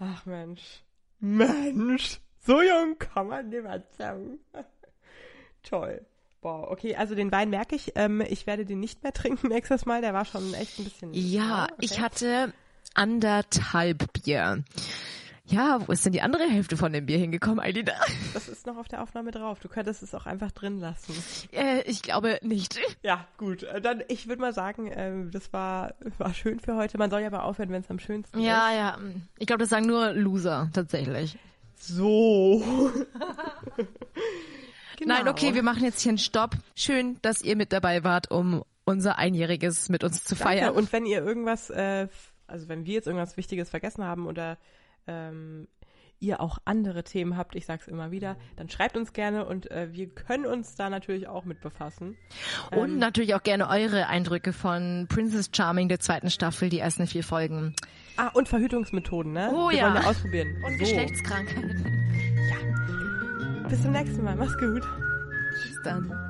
Ach Mensch. Mensch. So jung kann man nimmer sagen. Toll. Boah, okay, also den Wein merke ich. Ähm, ich werde den nicht mehr trinken nächstes Mal. Der war schon echt ein bisschen. Ja, okay. ich hatte anderthalb Bier. Ja, wo ist denn die andere Hälfte von dem Bier hingekommen, Ailida? Das ist noch auf der Aufnahme drauf. Du könntest es auch einfach drin lassen. Äh, ich glaube nicht. Ja, gut. Äh, Dann, ich würde mal sagen, ähm, das war, war schön für heute. Man soll ja aber aufhören, wenn es am schönsten ist. Ja, ja. Ich glaube, das sagen nur Loser, tatsächlich. So. Genau. Nein, okay, wir machen jetzt hier einen Stopp. Schön, dass ihr mit dabei wart, um unser Einjähriges mit uns zu Danke. feiern. Und wenn ihr irgendwas, äh, also wenn wir jetzt irgendwas Wichtiges vergessen haben oder ähm, ihr auch andere Themen habt, ich sag's immer wieder, dann schreibt uns gerne und äh, wir können uns da natürlich auch mit befassen. Und Ähm, natürlich auch gerne eure Eindrücke von Princess Charming der zweiten Staffel, die ersten vier Folgen. Ah, und Verhütungsmethoden, ne? Oh wir ja. wollen ja ausprobieren. Und so. Geschlechtskrankheiten. Bis zum nächsten Mal. Mach's gut. Bis dann.